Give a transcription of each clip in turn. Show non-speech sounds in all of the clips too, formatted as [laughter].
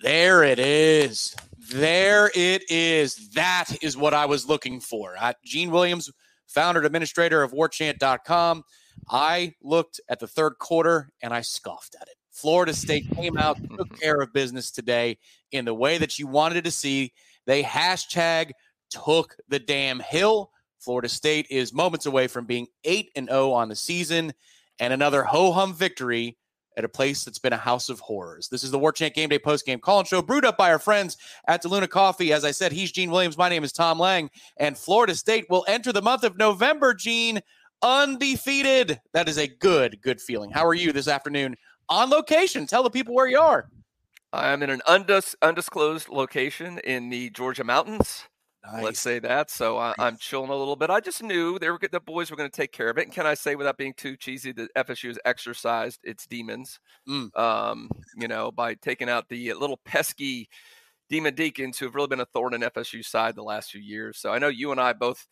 There it is. There it is. That is what I was looking for. Uh, Gene Williams, founder and administrator of warchant.com. I looked at the third quarter and I scoffed at it. Florida State came out, [laughs] took care of business today in the way that you wanted to see. They hashtag took the damn hill. Florida State is moments away from being 8 and 0 on the season and another ho hum victory at a place that's been a house of horrors. This is the Warchant Gameday post game call and show brewed up by our friends at DeLuna Coffee. As I said, he's Gene Williams. My name is Tom Lang, and Florida State will enter the month of November, Gene, undefeated. That is a good, good feeling. How are you this afternoon on location? Tell the people where you are. I'm in an undis- undisclosed location in the Georgia mountains. Nice. Let's say that. So I, am chilling a little bit. I just knew they were the boys were going to take care of it. And can I say, without being too cheesy, that FSU has exercised its demons, mm. um, you know, by taking out the little pesky demon deacons who have really been a thorn in FSU side the last few years. So I know you and I both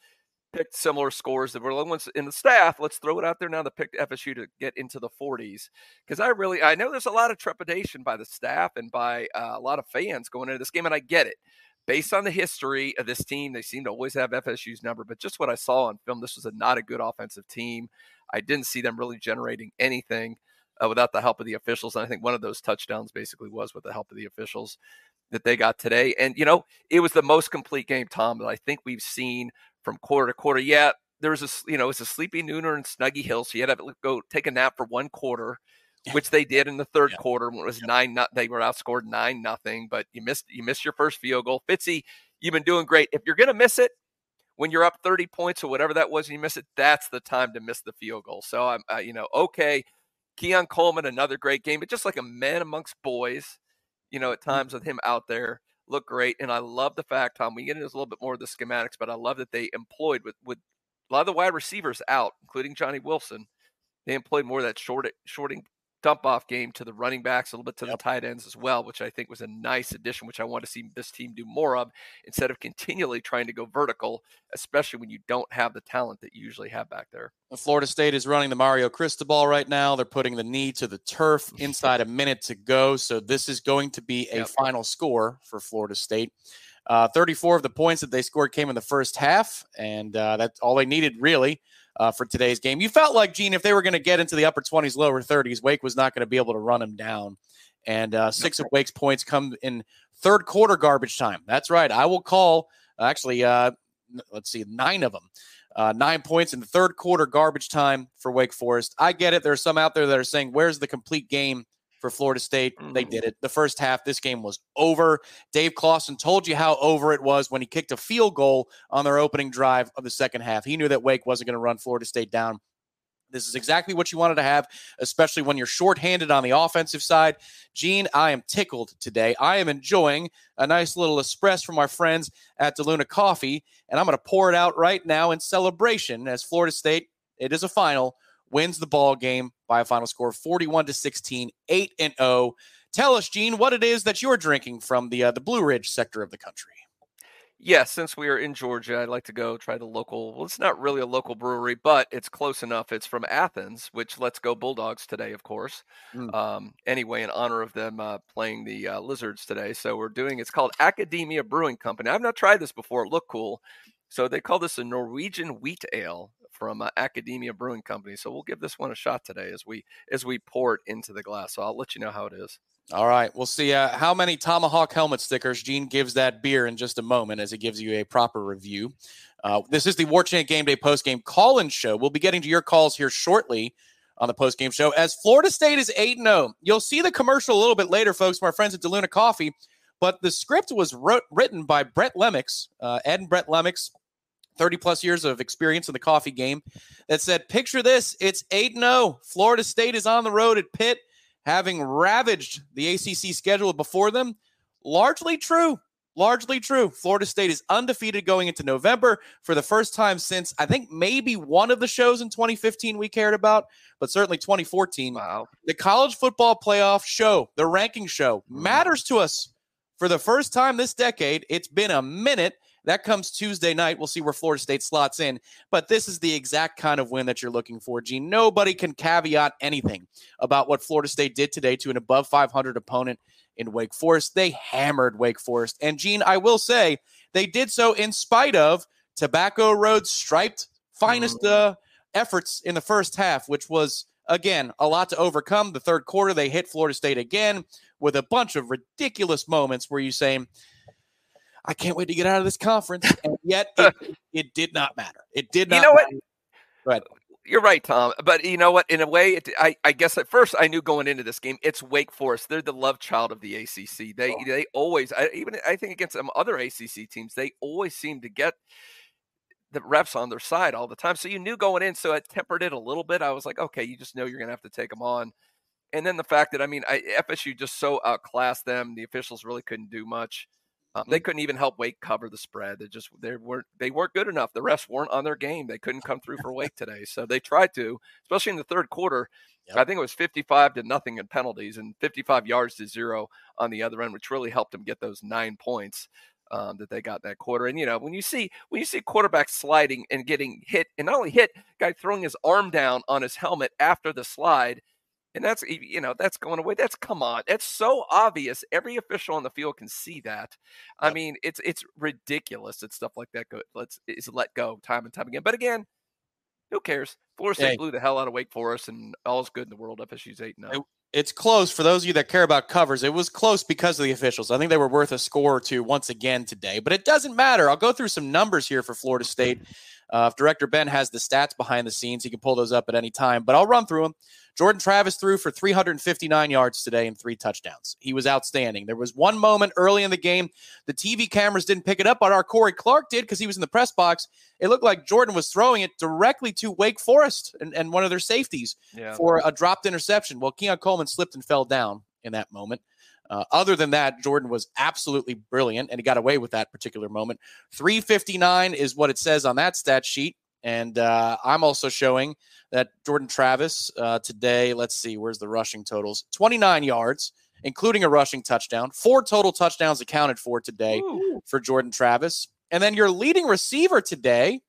picked similar scores that were the ones in the staff. Let's throw it out there now to pick FSU to get into the 40s because I really I know there's a lot of trepidation by the staff and by uh, a lot of fans going into this game, and I get it based on the history of this team, they seem to always have FSU's number. But just what I saw on film, this was a, not a good offensive team. I didn't see them really generating anything uh, without the help of the officials. And I think one of those touchdowns basically was with the help of the officials that they got today. And, you know, it was the most complete game, Tom, that I think we've seen from quarter to quarter. Yeah, there was a, you know, it's a sleepy nooner and Snuggy Hill. So you had to go take a nap for one quarter which they did in the third yeah. quarter when it was nine. Not they were outscored nine nothing, but you missed you missed your first field goal. Fitzy, you've been doing great. If you're gonna miss it when you're up 30 points or whatever that was, and you miss it, that's the time to miss the field goal. So I'm, uh, you know, okay. Keon Coleman, another great game, but just like a man amongst boys, you know, at mm-hmm. times with him out there, look great. And I love the fact, Tom, we get into a little bit more of the schematics, but I love that they employed with with a lot of the wide receivers out, including Johnny Wilson. They employed more of that short shorting dump off game to the running backs, a little bit to yep. the tight ends as well, which I think was a nice addition, which I want to see this team do more of instead of continually trying to go vertical, especially when you don't have the talent that you usually have back there. Florida State is running the Mario Cristobal right now. They're putting the knee to the turf [laughs] inside a minute to go. So this is going to be a yep. final score for Florida State. Uh, 34 of the points that they scored came in the first half, and uh, that's all they needed really uh, for today's game. You felt like, Gene, if they were going to get into the upper 20s, lower 30s, Wake was not going to be able to run them down. And uh, six of Wake's points come in third quarter garbage time. That's right. I will call, actually, uh, let's see, nine of them. Uh, nine points in the third quarter garbage time for Wake Forest. I get it. There are some out there that are saying, where's the complete game for Florida State. Mm-hmm. They did it. The first half, this game was over. Dave Clawson told you how over it was when he kicked a field goal on their opening drive of the second half. He knew that Wake wasn't going to run Florida State down. This is exactly what you wanted to have, especially when you're shorthanded on the offensive side. Gene, I am tickled today. I am enjoying a nice little espresso from our friends at DeLuna Coffee, and I'm going to pour it out right now in celebration as Florida State, it is a final, wins the ball game by a final score of 41 to 16, 8 and 0. Tell us, Gene, what it is that you're drinking from the uh, the Blue Ridge sector of the country. Yes, yeah, since we are in Georgia, I'd like to go try the local. Well, it's not really a local brewery, but it's close enough. It's from Athens, which let's go Bulldogs today, of course. Mm. Um, anyway, in honor of them uh, playing the uh, Lizards today, so we're doing. It's called Akademia Brewing Company. I've not tried this before. It looked cool. So they call this a Norwegian wheat ale from uh, Akademia Brewing Company. So we'll give this one a shot today as we as we pour it into the glass. So I'll let you know how it is. All right. We'll see uh, how many Tomahawk helmet stickers Gene gives that beer in just a moment as he gives you a proper review. Uh, this is the Warchant Gameday postgame call in show. We'll be getting to your calls here shortly on the postgame show as Florida State is 8 0. You'll see the commercial a little bit later, folks, from our friends at DeLuna Coffee. But the script was wrote, written by Brett Lemmix, uh, Ed and Brett Lemmix, 30 plus years of experience in the coffee game, that said, Picture this it's 8 0. Florida State is on the road at Pitt, having ravaged the ACC schedule before them. Largely true. Largely true. Florida State is undefeated going into November for the first time since I think maybe one of the shows in 2015 we cared about, but certainly 2014. Wow. The college football playoff show, the ranking show, mm-hmm. matters to us for the first time this decade. It's been a minute. That comes Tuesday night. We'll see where Florida State slots in. But this is the exact kind of win that you're looking for, Gene. Nobody can caveat anything about what Florida State did today to an above 500 opponent in Wake Forest. They hammered Wake Forest. And, Gene, I will say they did so in spite of Tobacco Road's striped finest uh, efforts in the first half, which was, again, a lot to overcome. The third quarter, they hit Florida State again with a bunch of ridiculous moments where you say, I can't wait to get out of this conference. [laughs] And yet it, it did not matter. It did not. You know what? matter. Ahead. You're right, Tom. But you know what? In a way, it, I, I guess at first I knew going into this game, it's Wake Forest. They're the love child of the ACC. They Oh. they always, I, even I think against some other ACC teams, they always seem to get the reps on their side all the time. So you knew going in, so it tempered it a little bit. I was like, okay, you just know you're going to have to take them on. And then the fact that I mean, I, FSU just so outclassed them, the officials really couldn't do much. Um, they couldn't even help Wake cover the spread. They just they weren't they weren't good enough. The refs weren't on their game. They couldn't come through for Wake today. So they tried to, especially in the third quarter. Yep. I think it was 55 to nothing in penalties and 55 yards to zero on the other end, which really helped them get those nine points um, that they got that quarter. And you know, when you see when you see quarterbacks sliding and getting hit, and not only hit, guy throwing his arm down on his helmet after the slide, and that's you know that's going away. That's come on, That's so obvious. Every official on the field can see that. I Yep. mean, it's it's ridiculous that stuff like that go let's is let go time and time again. But again, who cares? Florida State Hey. blew the hell out of Wake Forest, and all's good in the world. FSU's eight oh. now. It's close for those of you that care about covers. It was close because of the officials. I think they were worth a score or two once again today, but it doesn't matter. I'll go through some numbers here for Florida State. Uh, if Director Ben has the stats behind the scenes, he can pull those up at any time, but I'll run through them. Jordan Travis threw for 359 yards today and three touchdowns. He was outstanding. There was one moment early in the game, the TV cameras didn't pick it up, but our Corey Clark did because he was in the press box. It looked like Jordan was throwing it directly to Wake Forest and, and one of their safeties Yeah. for a dropped interception. Well, Keon Coleman slipped and fell down in that moment. Uh, other than that, Jordan was absolutely brilliant, and he got away with that particular moment. 359 is what it says on that stat sheet. And uh, I'm also showing that Jordan Travis uh, today, let's see, where's the rushing totals? 29 yards, including a rushing touchdown. Four total touchdowns accounted for today Ooh. for Jordan Travis. And then your leading receiver today,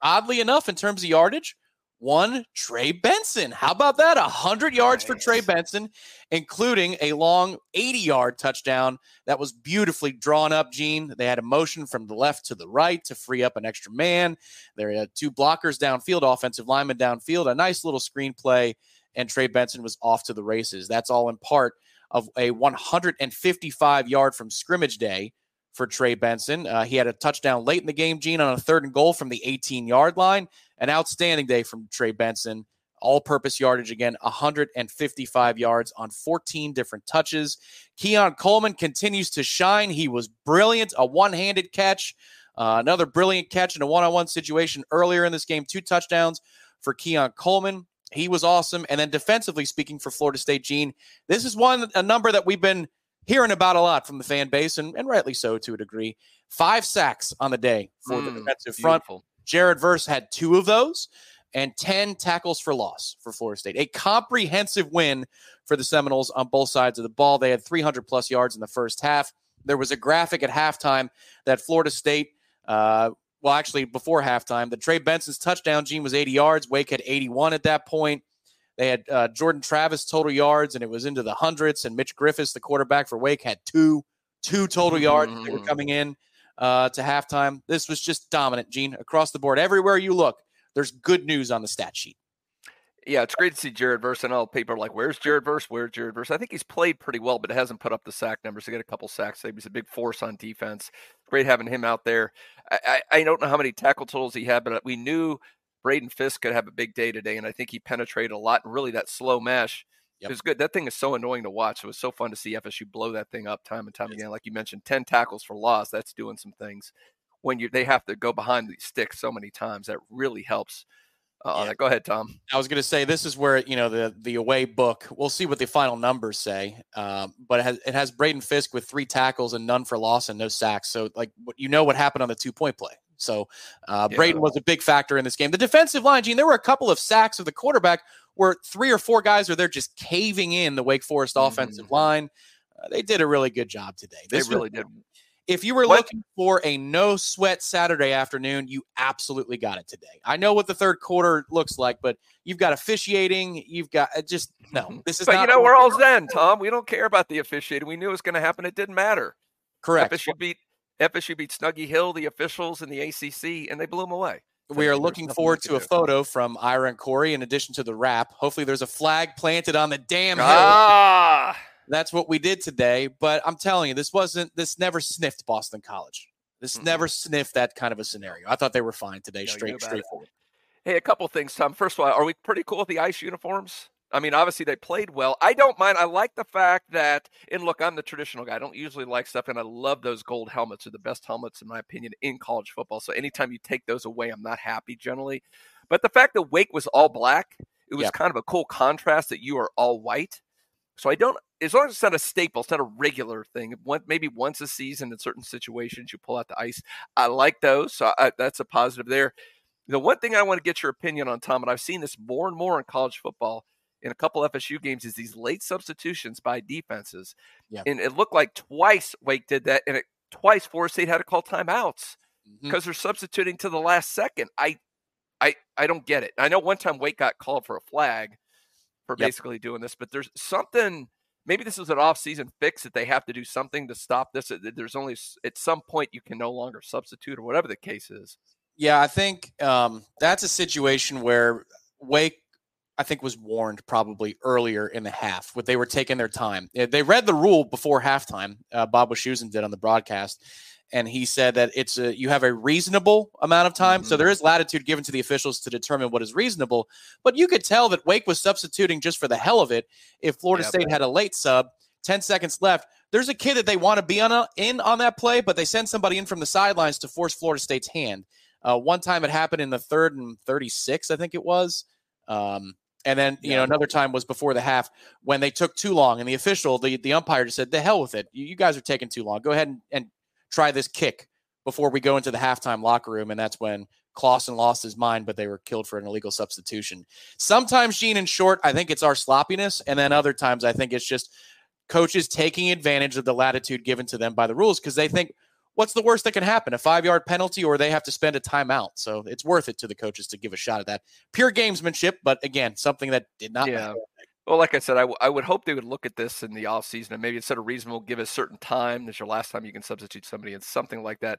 oddly enough, in terms of yardage, one Trey Benson. How about that? 100 yards for Trey Benson, including a long 80 yard touchdown that was beautifully drawn up, Gene. They had a motion from the left to the right to free up an extra man. There had two blockers downfield, offensive lineman downfield, a nice little screenplay, and Trey Benson was off to the races. That's all in part of a 155 yard from scrimmage day for Trey Benson. Uh, he had a touchdown late in the game, Gene, on a third and goal from the 18 yard line. An outstanding day from Trey Benson. All purpose yardage again, 155 yards on 14 different touches. Keon Coleman continues to shine. He was brilliant. A one handed catch, uh, another brilliant catch in a one on one situation earlier in this game. Two touchdowns for Keon Coleman. He was awesome. And then defensively speaking for Florida State, Gene, this is one a number that we've been hearing about a lot from the fan base, and, and rightly so to a degree. Five sacks on the day for the Mm, defensive front. Beautiful. Jared Verse had two of those and 10 tackles for loss for Florida State. A comprehensive win for the Seminoles on both sides of the ball. They had 300 plus yards in the first half. There was a graphic at halftime that Florida State, uh, well, actually, before halftime, the Trey Benson's touchdown, Gene, was 80 yards. Wake had 81 at that point. They had uh, Jordan Travis total yards, and it was into the hundreds. And Mitch Griffis, the quarterback for Wake, had two, two total yards. They were Mm. coming in uh, to halftime. This was just dominant, Gene, across the board. Everywhere you look, there's good news on the stat sheet. Yeah, it's great to see Jared Verse. I know people are like, "Where's Jared Verse? Where's Jared Verse?" I think he's played pretty well, but hasn't put up the sack numbers. He got a couple sacks. He's a big force on defense. Great having him out there. I, I, I don't know how many tackle totals he had, but we knew Braden Fisk could have a big day today, and I think he penetrated a lot. And really, that slow mesh yep. is good. That thing is so annoying to watch. It was so fun to see FSU blow that thing up time and time again. Like you mentioned, ten tackles for loss. That's doing some things when you they have to go behind the stick so many times. That really helps. Uh, yeah. Go ahead, Tom. I was going to say this is where you know the the away book. We'll see what the final numbers say, um, but it has, it has Braden Fisk with three tackles and none for loss and no sacks. So like you know what happened on the two point play. So uh, yeah. Braden was a big factor in this game. The defensive line, Gene, there were a couple of sacks of the quarterback where three or four guys are there just caving in the Wake Forest mm-hmm. offensive line. Uh, they did a really good job today. This they really was, did. If you were what? looking for a no sweat Saturday afternoon, you absolutely got it today. I know what the third quarter looks like, but you've got officiating. You've got uh, just no. This is. But you know we're all zen, Tom. We don't care about the officiating. We knew it was going to happen. It didn't matter. Correct. FSU beat FSU beat Snuggy Hill, the officials in the ACC, and they blew them away. We are looking forward to, to a photo from Ira and Corey in addition to the wrap. Hopefully, there's a flag planted on the damn hill. Ah. That's what we did today. But I'm telling you, this wasn't, this never sniffed Boston College. This mm-hmm. never sniffed that kind of a scenario. I thought they were fine today, no, straight, straightforward. Hey, a couple things, Tom. First of all, are we pretty cool with the ice uniforms? I mean, obviously they played well. I don't mind. I like the fact that, and look, I'm the traditional guy. I don't usually like stuff, and I love those gold helmets. Are the best helmets, in my opinion, in college football. So anytime you take those away, I'm not happy generally. But the fact that Wake was all black, it was kind of a cool contrast that you are all white. So I don't, as long as it's not a staple, it's not a regular thing. One, maybe once a season in certain situations, you pull out the ice. I like those. So I, that's a positive there. The one thing I want to get your opinion on, Tom, and I've seen this more and more in college football in a couple FSU games is these late substitutions by defenses. Yeah. And it looked like twice Wake did that, and it, twice Florida State had to call timeouts because mm-hmm. they're substituting to the last second. I, I, I don't get it. I know one time Wake got called for a flag for yep. basically doing this, but there's something. Maybe this is an off-season fix that they have to do something to stop this. There's only at some point you can no longer substitute or whatever the case is. Yeah, I think um, that's a situation where Wake I think was warned probably earlier in the half. What they were taking their time. They read the rule before halftime. Uh, Bob Wischusen did on the broadcast, and he said that it's a you have a reasonable amount of time. Mm-hmm. So there is latitude given to the officials to determine what is reasonable. But you could tell that Wake was substituting just for the hell of it. If Florida yeah, State had a late sub, ten seconds left. There's a kid that they want to be on a, in on that play, but they send somebody in from the sidelines to force Florida State's hand. Uh, one time it happened in the third and 36, I think it was. Um, and then, you yeah. know, another time was before the half when they took too long, and the official, the, the umpire just said, "The hell with it! You, you guys are taking too long. Go ahead and, and try this kick before we go into the halftime locker room." And that's when Clawson lost his mind, but they were killed for an illegal substitution. Sometimes, Gene, in short, I think it's our sloppiness, and then other times I think it's just coaches taking advantage of the latitude given to them by the rules because they think what's the worst that can happen? A five yard penalty, or they have to spend a timeout. So it's worth it to the coaches to give a shot at that. Pure gamesmanship, but again, something that did not. Yeah. Well, like I said, I, w- I would hope they would look at this in the off season and maybe instead of reasonable, give a certain time. This your last time you can substitute somebody and something like that.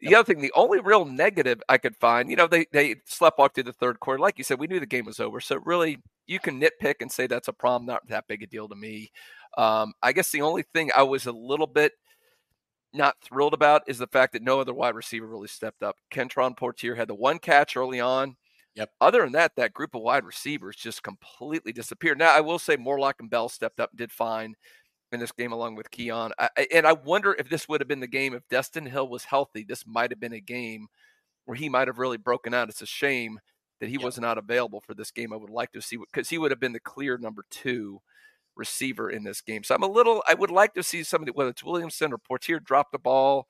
The yep. other thing, the only real negative I could find, you know, they they sleptwalked through the third quarter. Like you said, we knew the game was over. So really, you can nitpick and say that's a problem, not that big a deal to me. Um, I guess the only thing I was a little bit not thrilled about is the fact that no other wide receiver really stepped up. Kentron Poitier had the one catch early on. Yep. Other than that, that group of wide receivers just completely disappeared. Now, I will say Morlock and Bell stepped up and did fine in this game along with Keon. I, and I wonder if this would have been the game if Destyn Hill was healthy. This might have been a game where he might have really broken out. It's a shame that he yep. was not available for this game. I would like to see because he would have been the clear number two receiver in this game. So I'm a little, I would like to see somebody, whether it's Williamson or Poitier, drop the ball.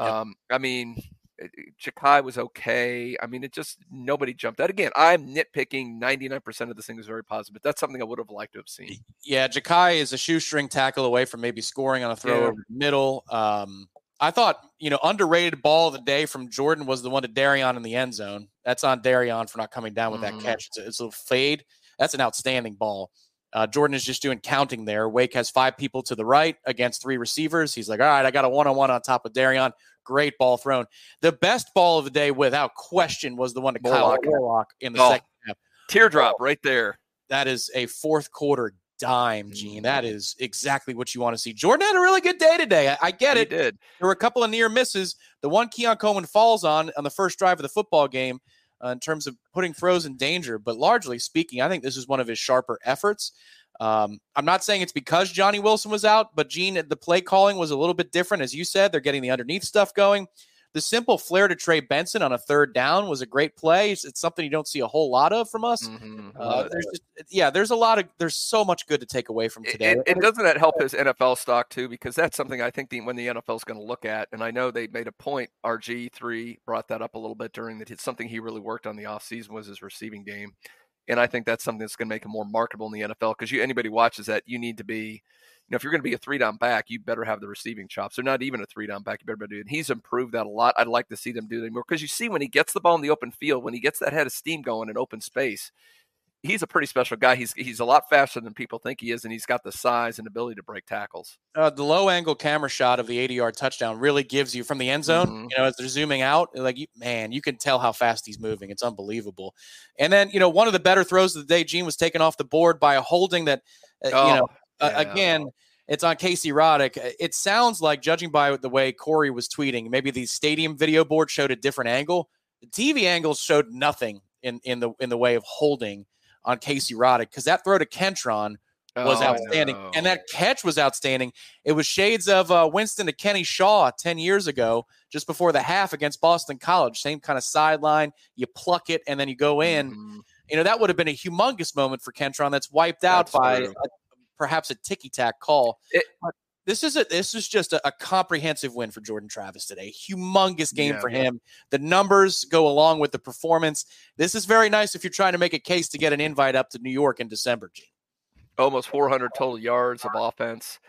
Um, I mean, eh, eh, Ja'Khi was okay. I mean, it just nobody jumped out. Again, I'm nitpicking. 99% of this thing is very positive, but that's something I would have liked to have seen. Yeah, Ja'Khi is a shoestring tackle away from maybe scoring on a throw yeah. over the middle. Um, I thought, you know, underrated ball of the day from Jordan was the one to Darion in the end zone. That's on Darion for not coming down with mm-hmm. that catch. It's a, it's a little fade. That's an outstanding ball. Uh, Jordan is just doing counting there. Wake has five people to the right against three receivers. He's like, all right, I got a one on one on top of Darion. Great ball thrown. The best ball of the day, without question, was the one to. Kyle Morlock in the oh, second half. Teardrop right there. that is a fourth quarter dime, Gene. That mm-hmm. exactly what you want to see. Jordan had a really good day today. I, I get he it. Did. There were a couple of near misses. The one Keon Coleman falls on on the first drive of the football game uh, in terms of putting throws in danger. But largely speaking, I think this is one of his sharper efforts. Um, I'm not saying it's because Johnny Wilson was out, but Gene, the play calling was a little bit different. As you said, they're getting the underneath stuff going. The simple flare to Trey Benson on a third down was a great play. It's, it's something you don't see a whole lot of from us. Mm-hmm. Uh, there's just, yeah, there's a lot of there's so much good to take away from today. And, doesn't that help his NFL stock too? Because that's something I think the, when the NFL is going to look at. And I know they made a point. RG three brought that up a little bit during that. It's something he really worked on the offseason was his receiving game. And I think that's something that's going to make him more marketable in the NFL because you anybody watches that, you need to be know, if you're going to be a three down back, you better have the receiving chops. They're not even a three down back. You better do it. And he's improved that a lot. I'd like to see them do that more because you see when he gets the ball in the open field, when he gets that head of steam going in open space, he's a pretty special guy. He's he's a lot faster than people think he is, and he's got the size and ability to break tackles. Uh, the low angle camera shot of the 80 yard touchdown really gives you from the end zone. Mm-hmm. You know, as they're zooming out, like you, man, you can tell how fast he's moving. It's unbelievable. And then you know, one of the better throws of the day, Gene was taken off the board by a holding that, uh, oh, you know, yeah. again it's on Casey Roddick. It sounds like, judging by the way Corey was tweeting, maybe the stadium video board showed a different angle. The TV angles showed nothing in in the in the way of holding on Casey Roddick because that throw to Kentron was oh, outstanding, no. and that catch was outstanding. It was shades of uh, Winston to Kenny Shaw ten years ago, just before the half against Boston College. Same kind of sideline. You pluck it and then you go in. Mm-hmm. You know that would have been a humongous moment for Kentron. That's wiped out that's by a, perhaps a ticky tack call. It, this is a this is just a, a, comprehensive win for Jordan Travis today. Humongous game yeah, for him. The numbers go along with the performance. This is very nice if you're trying to make a case to get an invite up to New York in December. Gene. Almost 400 total yards of offense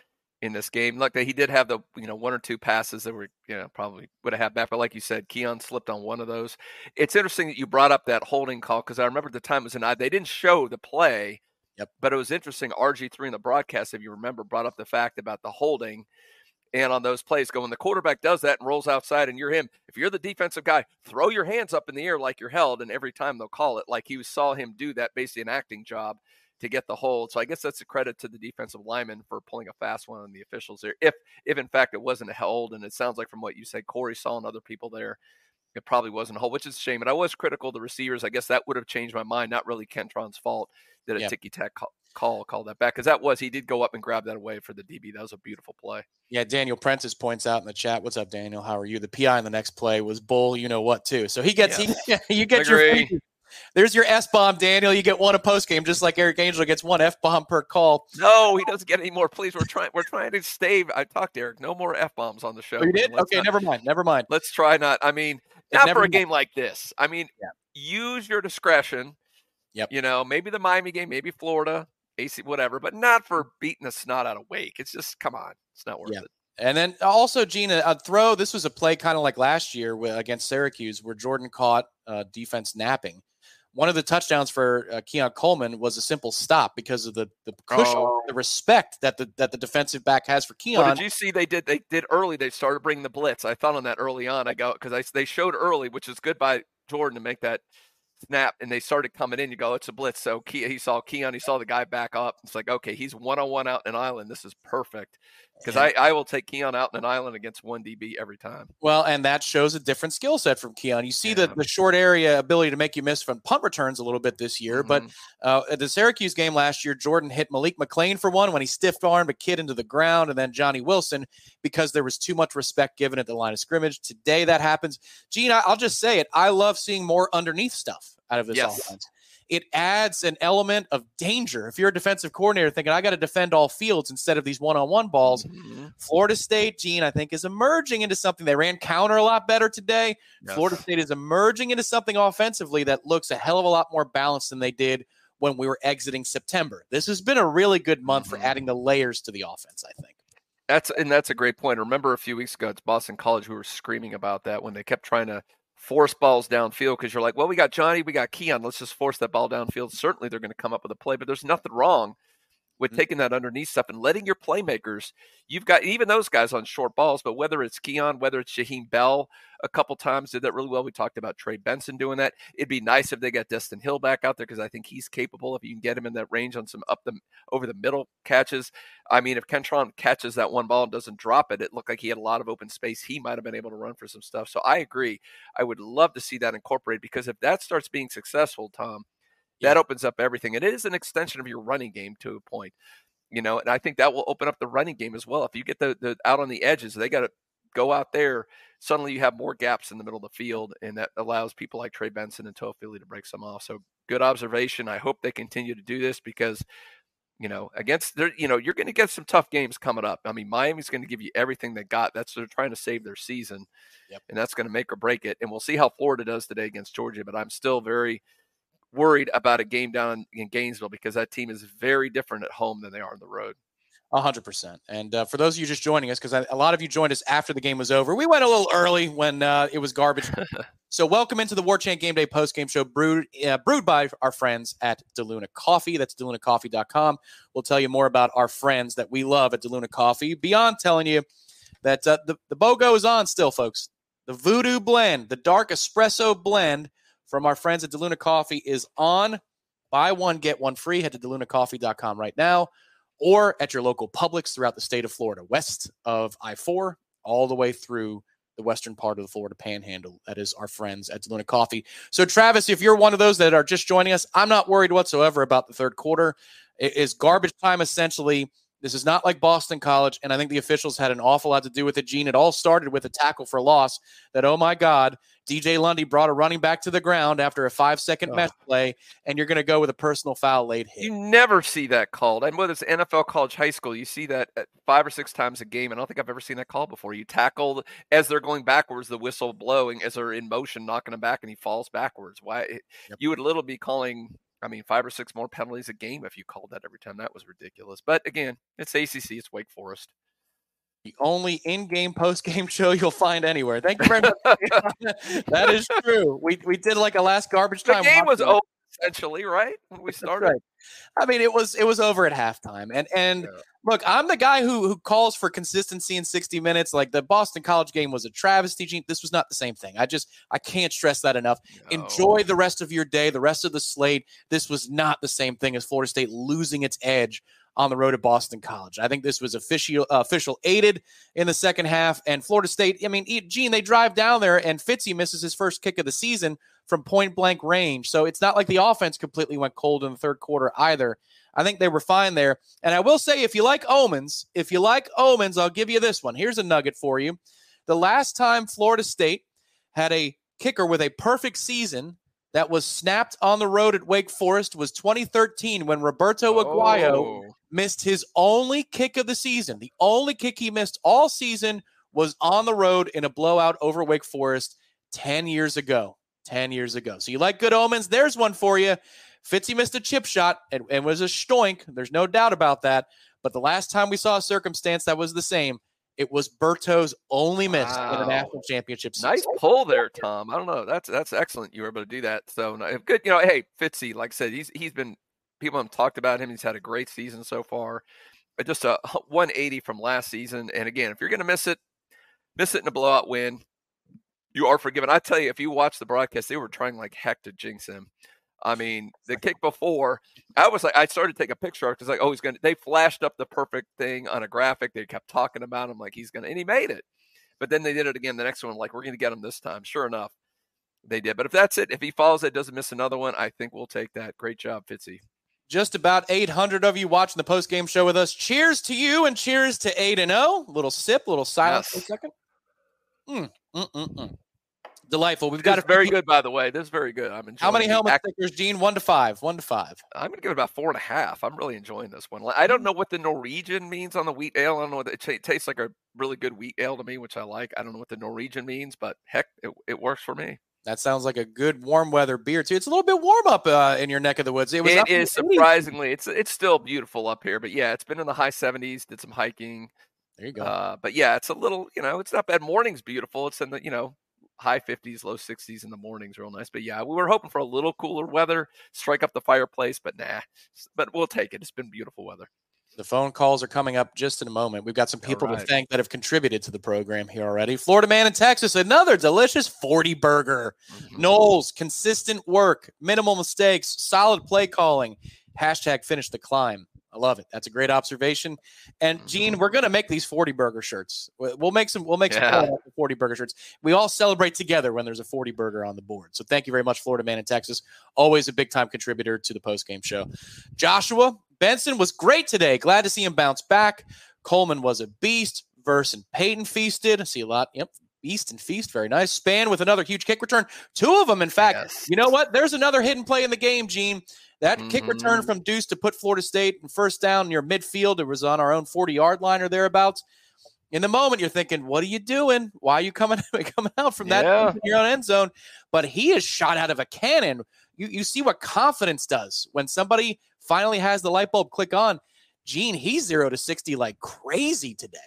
in this game. Look, he did have the you know one or two passes that were you know probably would have had back, but like you said, Keon slipped on one of those. It's interesting that you brought up that holding call because I remember the time it was an they didn't show the play Yep. But it was interesting. RG3 in the broadcast, if you remember, brought up the fact about the holding. And on those plays, go when the quarterback does that and rolls outside, and you're him. If you're the defensive guy, throw your hands up in the air like you're held, and every time they'll call it. Like he saw him do that, basically an acting job to get the hold. So I guess that's a credit to the defensive lineman for pulling a fast one on the officials there. If if in fact it wasn't a hold, and it sounds like from what you said, Corey saw and other people there, it probably wasn't a hold, which is a shame. And I was critical of the receivers. I guess that would have changed my mind. Not really Kentron's fault that a yep. ticky tack call, call call that back because that was he did go up and grab that away for the DB. That was a beautiful play. Yeah, Daniel Prentice points out in the chat. What's up, Daniel? How are you? The PI in the next play was bull. You know what too. So he gets yeah. he [laughs] you get your. There's your S bomb, Daniel. You get one a post game, just like Eric Angel gets one F bomb per call. No, he doesn't get any more. Please, we're trying. We're trying to stay. I talked to Eric. No more F bombs on the show. Oh, you did? Okay, not, never mind. Never mind. Let's try not. I mean, not for a game like this. I mean, yeah. use your discretion. Yep. You know, maybe the Miami game, maybe Florida. AC, whatever, but not for beating the snot out of Wake. It's just come on, it's not worth yeah. it. And then also, Gina, a throw. This was a play kind of like last year against Syracuse, where Jordan caught uh, defense napping. One of the touchdowns for uh, Keon Coleman was a simple stop because of the the cushion, oh. the respect that the that the defensive back has for Keon. Well, did you see they did they did early? They started bringing the blitz. I thought on that early on. I go because they showed early, which is good by Jordan to make that snap and they started coming in, you go, it's a blitz. So he saw Keon, he saw the guy back up. It's like, okay, he's one on one out in an island. This is perfect because I, I will take Keon out in an island against one DB every time. Well, and that shows a different skill set from Keon. You see yeah. the, the short area ability to make you miss from punt returns a little bit this year, mm-hmm. but uh, at the Syracuse game last year, Jordan hit Malik McClain for one when he stiff armed a kid into the ground, and then Johnny Wilson because there was too much respect given at the line of scrimmage. Today that happens. Gene, I'll just say it. I love seeing more underneath stuff out of this yes. offense it adds an element of danger. If you're a defensive coordinator thinking, I got to defend all fields instead of these one on one balls, mm-hmm. Florida State, Gene, I think, is emerging into something. They ran counter a lot better today. Yes. Florida State is emerging into something offensively that looks a hell of a lot more balanced than they did when we were exiting September. This has been a really good month mm-hmm. for adding the layers to the offense, I think. That's and that's a great point. Remember a few weeks ago, it's Boston College who were screaming about that when they kept trying to force balls downfield because you're like, well, we got Johnny, we got Keon. Let's just force that ball downfield. Certainly they're going to come up with a play, but there's nothing wrong with mm-hmm. taking that underneath stuff and letting your playmakers, you've got even those guys on short balls, but whether it's Keon, whether it's Jaheim Bell, a couple times did that really well. We talked about Trey Benson doing that. It'd be nice if they got Destyn Hill back out there because I think he's capable if you can get him in that range on some up the over the middle catches. I mean, if Kentron catches that one ball and doesn't drop it, it looked like he had a lot of open space. He might have been able to run for some stuff. So I agree. I would love to see that incorporated because if that starts being successful, Tom, that opens up everything. And it is an extension of your running game to a point, you know, and I think that will open up the running game as well. If you get the, the out on the edges, they got to go out there. Suddenly you have more gaps in the middle of the field, and that allows people like Trey Benson and Toafili to break some off. So good observation. I hope they continue to do this because, you know, against their, you know, you're going to get some tough games coming up. I mean, Miami's going to give you everything they got. That's they're trying to save their season, yep. and that's going to make or break it. And we'll see how Florida does today against Georgia. But I'm still very worried about a game down in Gainesville because that team is very different at home than they are on the road. 100%. And uh, for those of you just joining us, because a lot of you joined us after the game was over, we went a little early when uh, it was garbage. [laughs] so, welcome into the Warchant Gameday post game show brewed, uh, brewed by our friends at DeLuna Coffee. That's DeLunaCoffee.com. We'll tell you more about our friends that we love at DeLuna Coffee, beyond telling you that uh, the, the BOGO is on still, folks. The Voodoo Blend, the dark espresso blend from our friends at DeLuna Coffee is on. Buy one, get one free. Head to DeLunaCoffee.com right now or at your local Publix throughout the state of Florida, west of I 4, all the way through the western part of the Florida panhandle. That is our friends at DeLuna Coffee. So, Travis, if you're one of those that are just joining us, I'm not worried whatsoever about the third quarter. It is garbage time essentially. This is not like Boston College, and I think the officials had an awful lot to do with it. Gene, it all started with a tackle for loss. That oh my God, DJ Lundy brought a running back to the ground after a five second oh. mesh play, and you're going to go with a personal foul late hit. You never see that called, and whether it's NFL, college, high school, you see that uh, five or six times a game. I don't think I've ever seen that call before. You tackle as they're going backwards, the whistle blowing as they're in motion, knocking him back, and he falls backwards. Why yep. you would little be calling I mean, five or six more penalties a game if you called that every time. That was ridiculous. But again, it's ACC, it's Wake Forest. The only in-game post-game [laughs] show you'll find anywhere. Thank you very much. [laughs] that is true. We we did like a last garbage time. The game was over essentially, right? When we started. Right. I mean, it was it was over at halftime, and and yeah. look, I'm the guy who who calls for consistency in 60 minutes. Like the Boston College game was a travesty. This was not the same thing. I just I can't stress that enough. No. Enjoy the rest of your day, the rest of the slate. This was not the same thing as Florida State losing its edge on the road to Boston College. I think this was official uh, official aided in the second half, and Florida State. I mean, Gene, they drive down there, and Fitzy misses his first kick of the season from point blank range. So it's not like the offense completely went cold in the third quarter either. I think they were fine there. And I will say, if you like omens, if you like omens, I'll give you this one. Here's a nugget for you. The last time Florida State had a kicker with a perfect season that was snapped on the road at Wake Forest was 2013 when Roberto Aguayo oh. Missed his only kick of the season. The only kick he missed all season was on the road in a blowout over Wake Forest 10 years ago. 10 years ago. So you like good omens? There's one for you. Fitzy missed a chip shot and, and was a stoink. There's no doubt about that. But the last time we saw a circumstance that was the same, it was Berto's only miss wow. in a national championship. Season. Nice pull there, Tom. I don't know. That's that's excellent. You were able to do that. So good. You know, hey, Fitzy, like I said, he's he's been people have talked about him. He's had a great season so far. Just a [laughs] 180 from last season. And again, if you're going to miss it, miss it in a blowout win you are forgiven. I tell you, if you watch the broadcast, they were trying like heck to jinx him. I mean, the kick before, I was like, I started to take a picture because like, oh, he's gonna. They flashed up the perfect thing on a graphic. They kept talking about him like he's gonna, and he made it. But then they did it again. The next one, like, we're gonna get him this time. Sure enough, they did. But if that's it, if he follows it, doesn't miss another one, I think we'll take that. Great job, Fitzy. Just about 800 of you watching the post game show with us. Cheers to you and cheers to 8 and 0. Little sip, little silence yes. for a second. Mm, mm, mm, mm. Delightful. We've got a very good, by the way. This is very good. I'm enjoying. How many helmet act- stickers, Gene? One to five. One to five. I'm going to give it about four and a half. I'm really enjoying this one. I don't know what the Norwegian means on the wheat ale. I don't know what it, it tastes like a really good wheat ale to me, which I like. I don't know what the Norwegian means, but heck, it, it works for me. That sounds like a good warm weather beer too. It's a little bit warm up uh, in your neck of the woods. It, it is surprisingly. It's it's still beautiful up here, but yeah, it's been in the high 70s. Did some hiking. There you go. Uh, but yeah, it's a little. You know, it's not bad. Morning's beautiful. It's in the you know high 50s, low 60s in the mornings, real nice. But yeah, we were hoping for a little cooler weather, strike up the fireplace, but nah. But we'll take it. It's been beautiful weather. The phone calls are coming up just in a moment. We've got some people right. to thank that have contributed to the program here already. Florida man in Texas, another delicious 40 burger. Mm-hmm. Knowles, consistent work, minimal mistakes, solid play calling. Hashtag finish the climb. I love it. That's a great observation. And Gene, mm-hmm. we're gonna make these 40 burger shirts. We'll make some. We'll make yeah. some 40 burger shirts. We all celebrate together when there's a 40 burger on the board. So thank you very much, Florida man in Texas. Always a big time contributor to the post game show. Joshua Benson was great today. Glad to see him bounce back. Coleman was a beast. Verse and Payton feasted. I see a lot. Yep, Beast and Feast, very nice. Spann with another huge kick return. Two of them, in fact. Yes. You know what? There's another hidden play in the game, Gene. That mm-hmm. kick return mm-hmm. from Deuce to put Florida State in first down near midfield. It was on our own 40 yard line or thereabouts. In the moment, you're thinking, "What are you doing? Why are you coming [laughs] coming out from that yeah. your own end zone?" But he is shot out of a cannon. You you see what confidence does when somebody finally has the light bulb click on. Gene, he's zero to sixty like crazy today.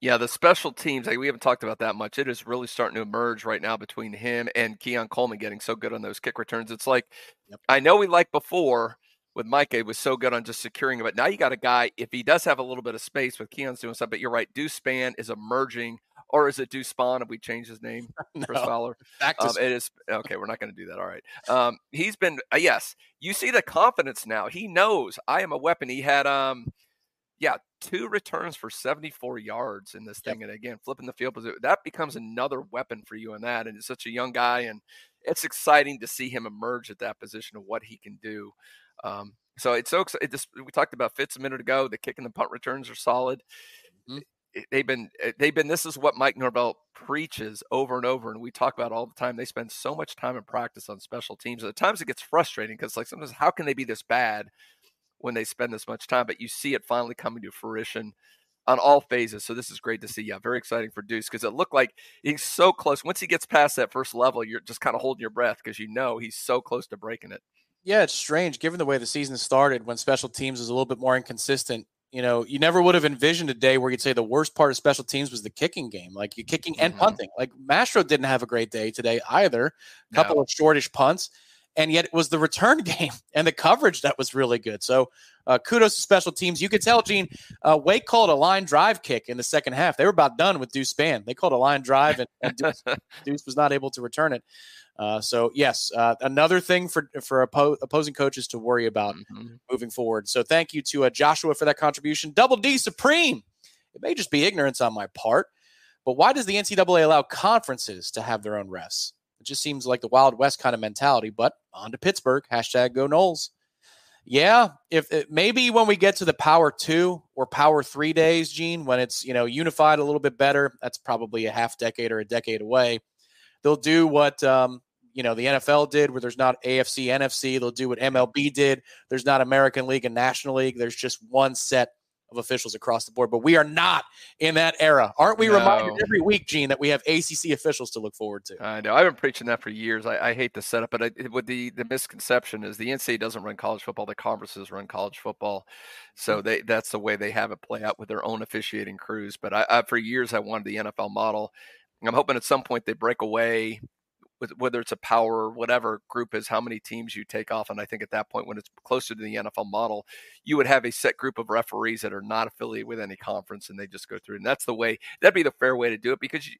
Yeah, the special teams, like, we haven't talked about that much. It is really starting to emerge right now between him and Keon Coleman getting so good on those kick returns. It's like, yep. I know we like before with Mike, it was so good on just securing it. But now you got a guy, if he does have a little bit of space with Keon's doing stuff, but you're right, Deuce Spann is emerging. Or is it Deuce Spawn? Have we changed his name, [laughs] no. Chris Fowler? Back to um, it is okay. We're not going to do that. All right. [laughs] Um, he's been uh, yes. You see the confidence now. He knows I am a weapon. He had um, yeah, two returns for 74 yards in this thing. Yep. And again, flipping the field position, that becomes another weapon for you in that. And it's such a young guy. And it's exciting to see him emerge at that position of what he can do. Um, so it's so it just, we talked about Fitz a minute ago. The kick and the punt returns are solid. Mm-hmm. They've been eh, they've been this is what Mike Norvell preaches over and over and we talk about all the time they spend so much time in practice on special teams at times it gets frustrating because like sometimes how can they be this bad when they spend this much time, but you see it finally coming to fruition on all phases. So this is great to see. Yeah, very exciting for Deuce because it looked like he's so close. Once he gets past that first level, you're just kind of holding your breath because you know he's so close to breaking it. Yeah, it's strange given the way the season started when special teams was a little bit more inconsistent. You know, you never would have envisioned a day where you'd say the worst part of special teams was the kicking game, like you kicking and mm-hmm. punting. Like Mastro didn't have a great day today either. A couple no. of shortish punts and yet it was the return [laughs] game and the coverage that was really good. So uh, kudos to special teams. You could tell, Gene, uh, Wake called a line drive kick in the second half. They were about done with Deuce Spann. They called a line drive, and, and Deuce, [laughs] Deuce, was not able to return it. Uh, so yes, uh, another thing for for oppo- opposing coaches to worry about mm-hmm. moving forward. So thank you to uh, Joshua for that contribution. Double D Supreme. It may just be ignorance on my part, but why does the NCAA allow conferences to have their own refs? It just seems like the Wild West kind of mentality. But on to Pittsburgh. Hashtag go Noles. Yeah, if it, maybe when we get to the Power Two or Power Three days, Gene, when it's you know unified a little bit better, that's probably a half decade or a decade away. They'll do what um, you know the NFL did, where there's not AFC, NFC. They'll do what MLB did. There's not American League and National League. There's just one set of officials across the board. But we are not in that era. Aren't we no. reminded every week, Gene, that we have ACC officials to look forward to? I know. I've been preaching that for years. I, I hate the setup, but I, with the, the misconception is the NCAA doesn't run college football. The conferences run college football. So they that's the way they have it play out with their own officiating crews. But I, I for years, I wanted the NFL model. I'm hoping at some point they break away whether it's a power or whatever group is how many teams you take off. And I think at that point, when it's closer to the NFL model, you would have a set group of referees that are not affiliated with any conference and they just go through. And that's the way, that'd be the fair way to do it because you,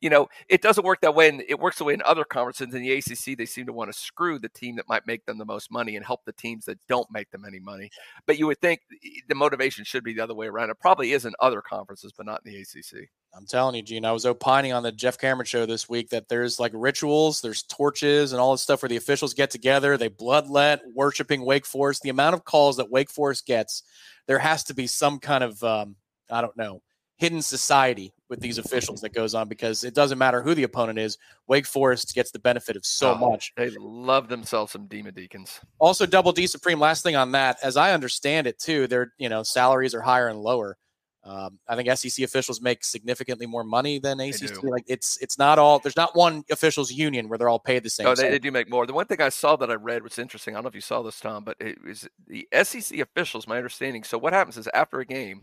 you know, it doesn't work that way, and it works the way in other conferences. In the ACC, they seem to want to screw the team that might make them the most money and help the teams that don't make them any money. But you would think the motivation should be the other way around. It probably is in other conferences, but not in the ACC. I'm telling you, Gene, I was opining on the Jeff Cameron show this week that there's like rituals, there's torches and all this stuff where the officials get together, they bloodlet worshiping Wake Forest. The amount of calls that Wake Forest gets, there has to be some kind of, um, I don't know, hidden society with these officials that goes on because it doesn't matter who the opponent is. Wake Forest gets the benefit of so oh, much. They love themselves some Demon Deacons. Also, Double D Supreme. Last thing on that, as I understand it too, their you know salaries are higher and lower. Um, I think SEC officials make significantly more money than ACC. Like it's it's not all there's not one officials union where they're all paid the same. Oh, they, they, do make more. The one thing I saw that I read was interesting. I don't know if you saw this, Tom, but it was the SEC officials. My understanding. So what happens is after a game,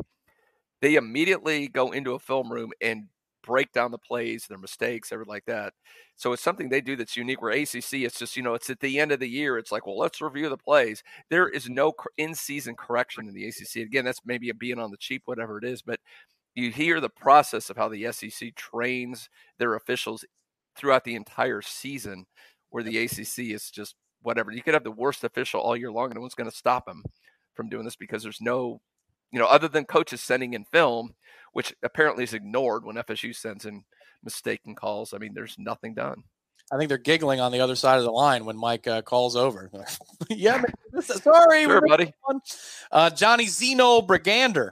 they immediately go into a film room and break down the plays, their mistakes, everything like that. So it's something they do that's unique. Where ACC, it's just you know, it's at the end of the year. It's like, well, let's review the plays. There mm. is no in-season correction in the ACC. Again, that's maybe a being on the cheap, whatever it is, but you hear the process of how the SEC trains their officials throughout the entire season, where the ACC is just whatever. You could have the worst official all year long, and no one's going to stop him from doing this because there's no, you know, other than coaches sending in film, which apparently is ignored when FSU sends in mistaken calls. I mean, there's nothing done. I think they're giggling on the other side of the line when Mike uh, calls over. [laughs] yeah, [laughs] man, sorry, sure, buddy. Uh, Johnny Zeno Brigander,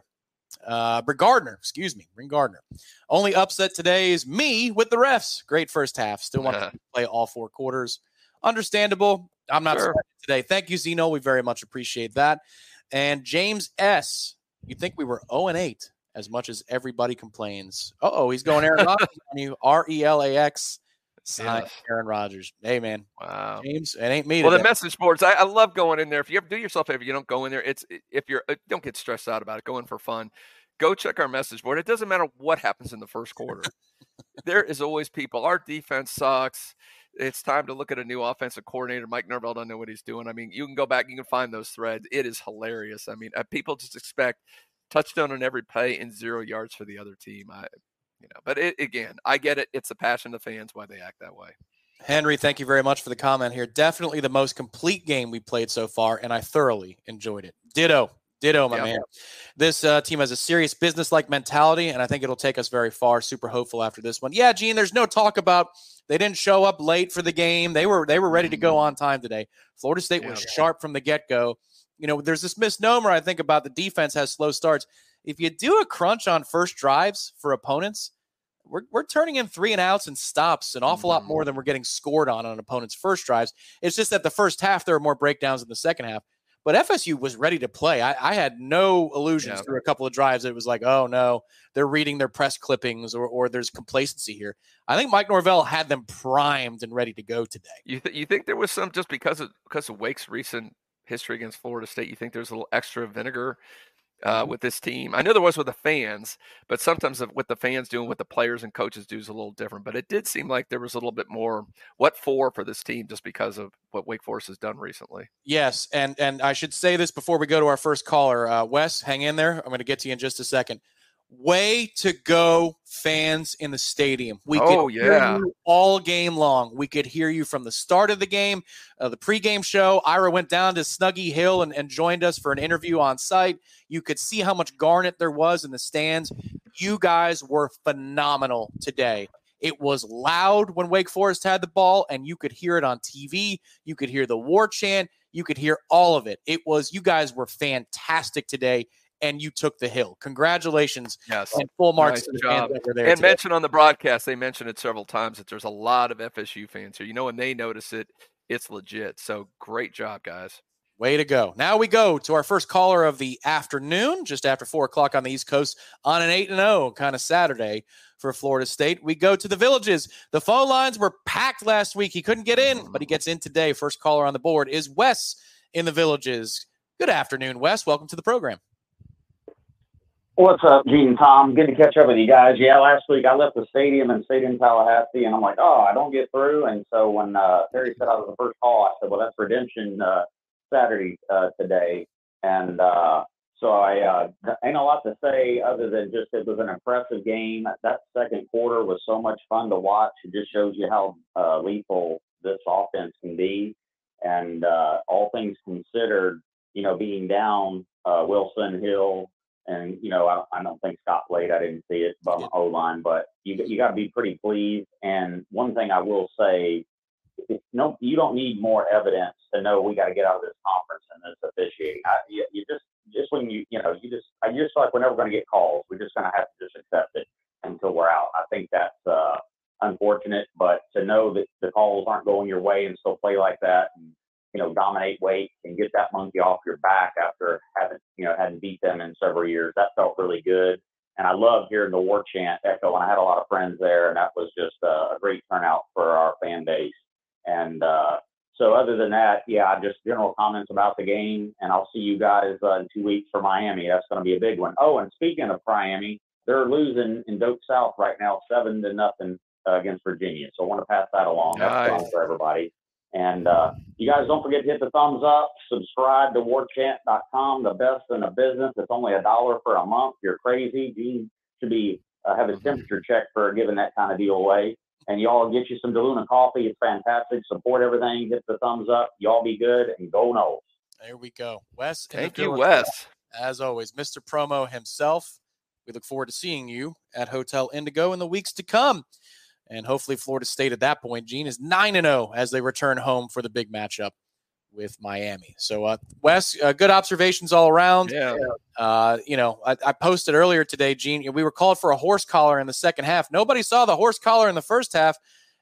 uh, Brigardner, excuse me, Ring Gardner. Only upset today is me with the refs. Great first half. Still want to [laughs] play all four quarters. Understandable. I'm not sure. today. Thank you, Zeno. We very much appreciate that. And James S. You think we were 0 and 8 as much as everybody complains. Uh oh, he's going Aaron Rodgers [laughs] on you. R E L A X. Sign Aaron Rodgers. Hey man. Wow. James, it ain't me. Well, today. the message boards, I, I, love going in there. If you ever do yourself a favor, you don't go in there. It's if you're uh, don't get stressed out about it. Go in for fun. Go check our message board. It doesn't matter what happens in the first quarter. there is always people. Our defense sucks it's time to look at a new offensive coordinator. Mike Norvell don't know what he's doing. I mean, you can go back, you can find those threads. It is hilarious. I mean, uh, people just expect touchdown on every play and zero yards for the other team. I, you know, but it, again, I get it. It's a passion of the fans why they act that way. Henry, thank you very much for the comment here. Definitely the most complete game we played so far, and I thoroughly enjoyed it. Ditto. Ditto, my yeah. man. This uh, team has a serious business like mentality, and I think it'll take us very far. Super hopeful after this one. Yeah, Gene, there's no talk about they didn't show up late for the game. They were they were ready to go mm-hmm. on time today. Florida State yeah, was yeah. sharp from the get go. You know, there's this misnomer I think about the defense has slow starts. If you do a crunch on first drives for opponents, we're, we're turning in three and outs and stops an awful lot more mm-hmm. than we're getting scored on on opponents' first drives. It's just that the first half there are more breakdowns in the second half. But FSU was ready to play. I, I had no illusions yeah. through a couple of drives. It was like, oh no, they're reading their press clippings or, or there's complacency here. I think Mike Norvell had them primed and ready to go today. You th- you think there was some just because of because of Wake's recent history against Florida State? You think there's a little extra vinegar uh, mm-hmm. with this team. I know there was with the fans, but sometimes with the fans doing, what the players and coaches do is a little different. But it did seem like there was a little bit more what for for this team just because of what Wake Forest has done recently. Yes, and and I should say this before we go to our first caller. Uh, Wes, hang in there. I'm going to get to you in just a second way to go fans in the stadium. We oh, could yeah. all game long. We could hear you from the start of the game uh, the pregame show. Ira went down to snuggy hill and, and joined us for an interview on site. You could see how much garnet there was in the stands. You guys were phenomenal today. It was loud when wake forest had the ball and you could hear it on tv you could hear the war chant. You could hear all of it. It was you guys were fantastic today and you took the hill. Congratulations. Yes. And full marks nice job. fans over there. And today. mention on the broadcast, they mentioned it several times that there's a lot of FSU fans here. You know, when they notice it, it's legit. So great job, guys. Way to go. Now we go to our first caller of the afternoon, just after four o'clock on the East Coast on an 8 and 0 kind of Saturday for Florida State. We go to the villages. The phone lines were packed last week. He couldn't get in, mm-hmm. but he gets in today. First caller on the board is Wes in the villages. Good afternoon, Wes. Welcome to the program. What's up, Gene Tom? Good to catch up with you guys. Yeah, last week I left the stadium and stayed in Tallahassee, and I'm like, oh, I don't get through. And so when uh, Terry said I was the first call, I said, well, that's redemption uh, Saturday uh, today. And uh, so I uh, ain't a lot to say other than just it was an impressive game. That second quarter was so much fun to watch. It just shows you how uh, lethal this offense can be. And uh, all things considered, you know, being down uh, Wilson Hill, and you know, I, I don't think Scott played. I didn't see it from O line, but you you got to be pretty pleased. And one thing I will say, no, you don't need more evidence to know we got to get out of this conference and this officiating. I, you, you just just when you you know you just I just like we're never going to get calls. We're just going to have to just accept it until we're out. I think that's uh, unfortunate, but to know that the calls aren't going your way and still play like that and you know, dominate weight and get that monkey off your back after having, you know, hadn't beat them in several years. That felt really good. And I loved hearing the war chant echo. And I had a lot of friends there, and that was just a great turnout for our fan base. And uh, so, other than that, yeah, just general comments about the game. And I'll see you guys uh, in two weeks for Miami. That's going to be a big one. Oh, and speaking of Miami, they're losing in Doak South right now, seven to nothing uh, against Virginia. So I want to pass that along. That's nice. for everybody. And uh, you guys don't forget to hit the thumbs up, subscribe to warchant.com, the best in the business. It's only a dollar for a month. You're crazy. Gene should be uh, have his temperature checked for giving that kind of deal away. And y'all get you some DeLuna coffee. It's fantastic. Support everything. Hit the thumbs up. Y'all be good and go Noles. There we go. Wes. Thank you, Wes. As always, Mr. Promo himself. We look forward to seeing you at Hotel Indigo in the weeks to come. And hopefully, Florida State at that point, Gene, is 9 0 as they return home for the big matchup with Miami. So, uh, Wes, uh, good observations all around. Yeah. Uh, you know, I, I, posted earlier today, Gene, we were called for a horse collar in the second half. Nobody saw the horse collar in the first half.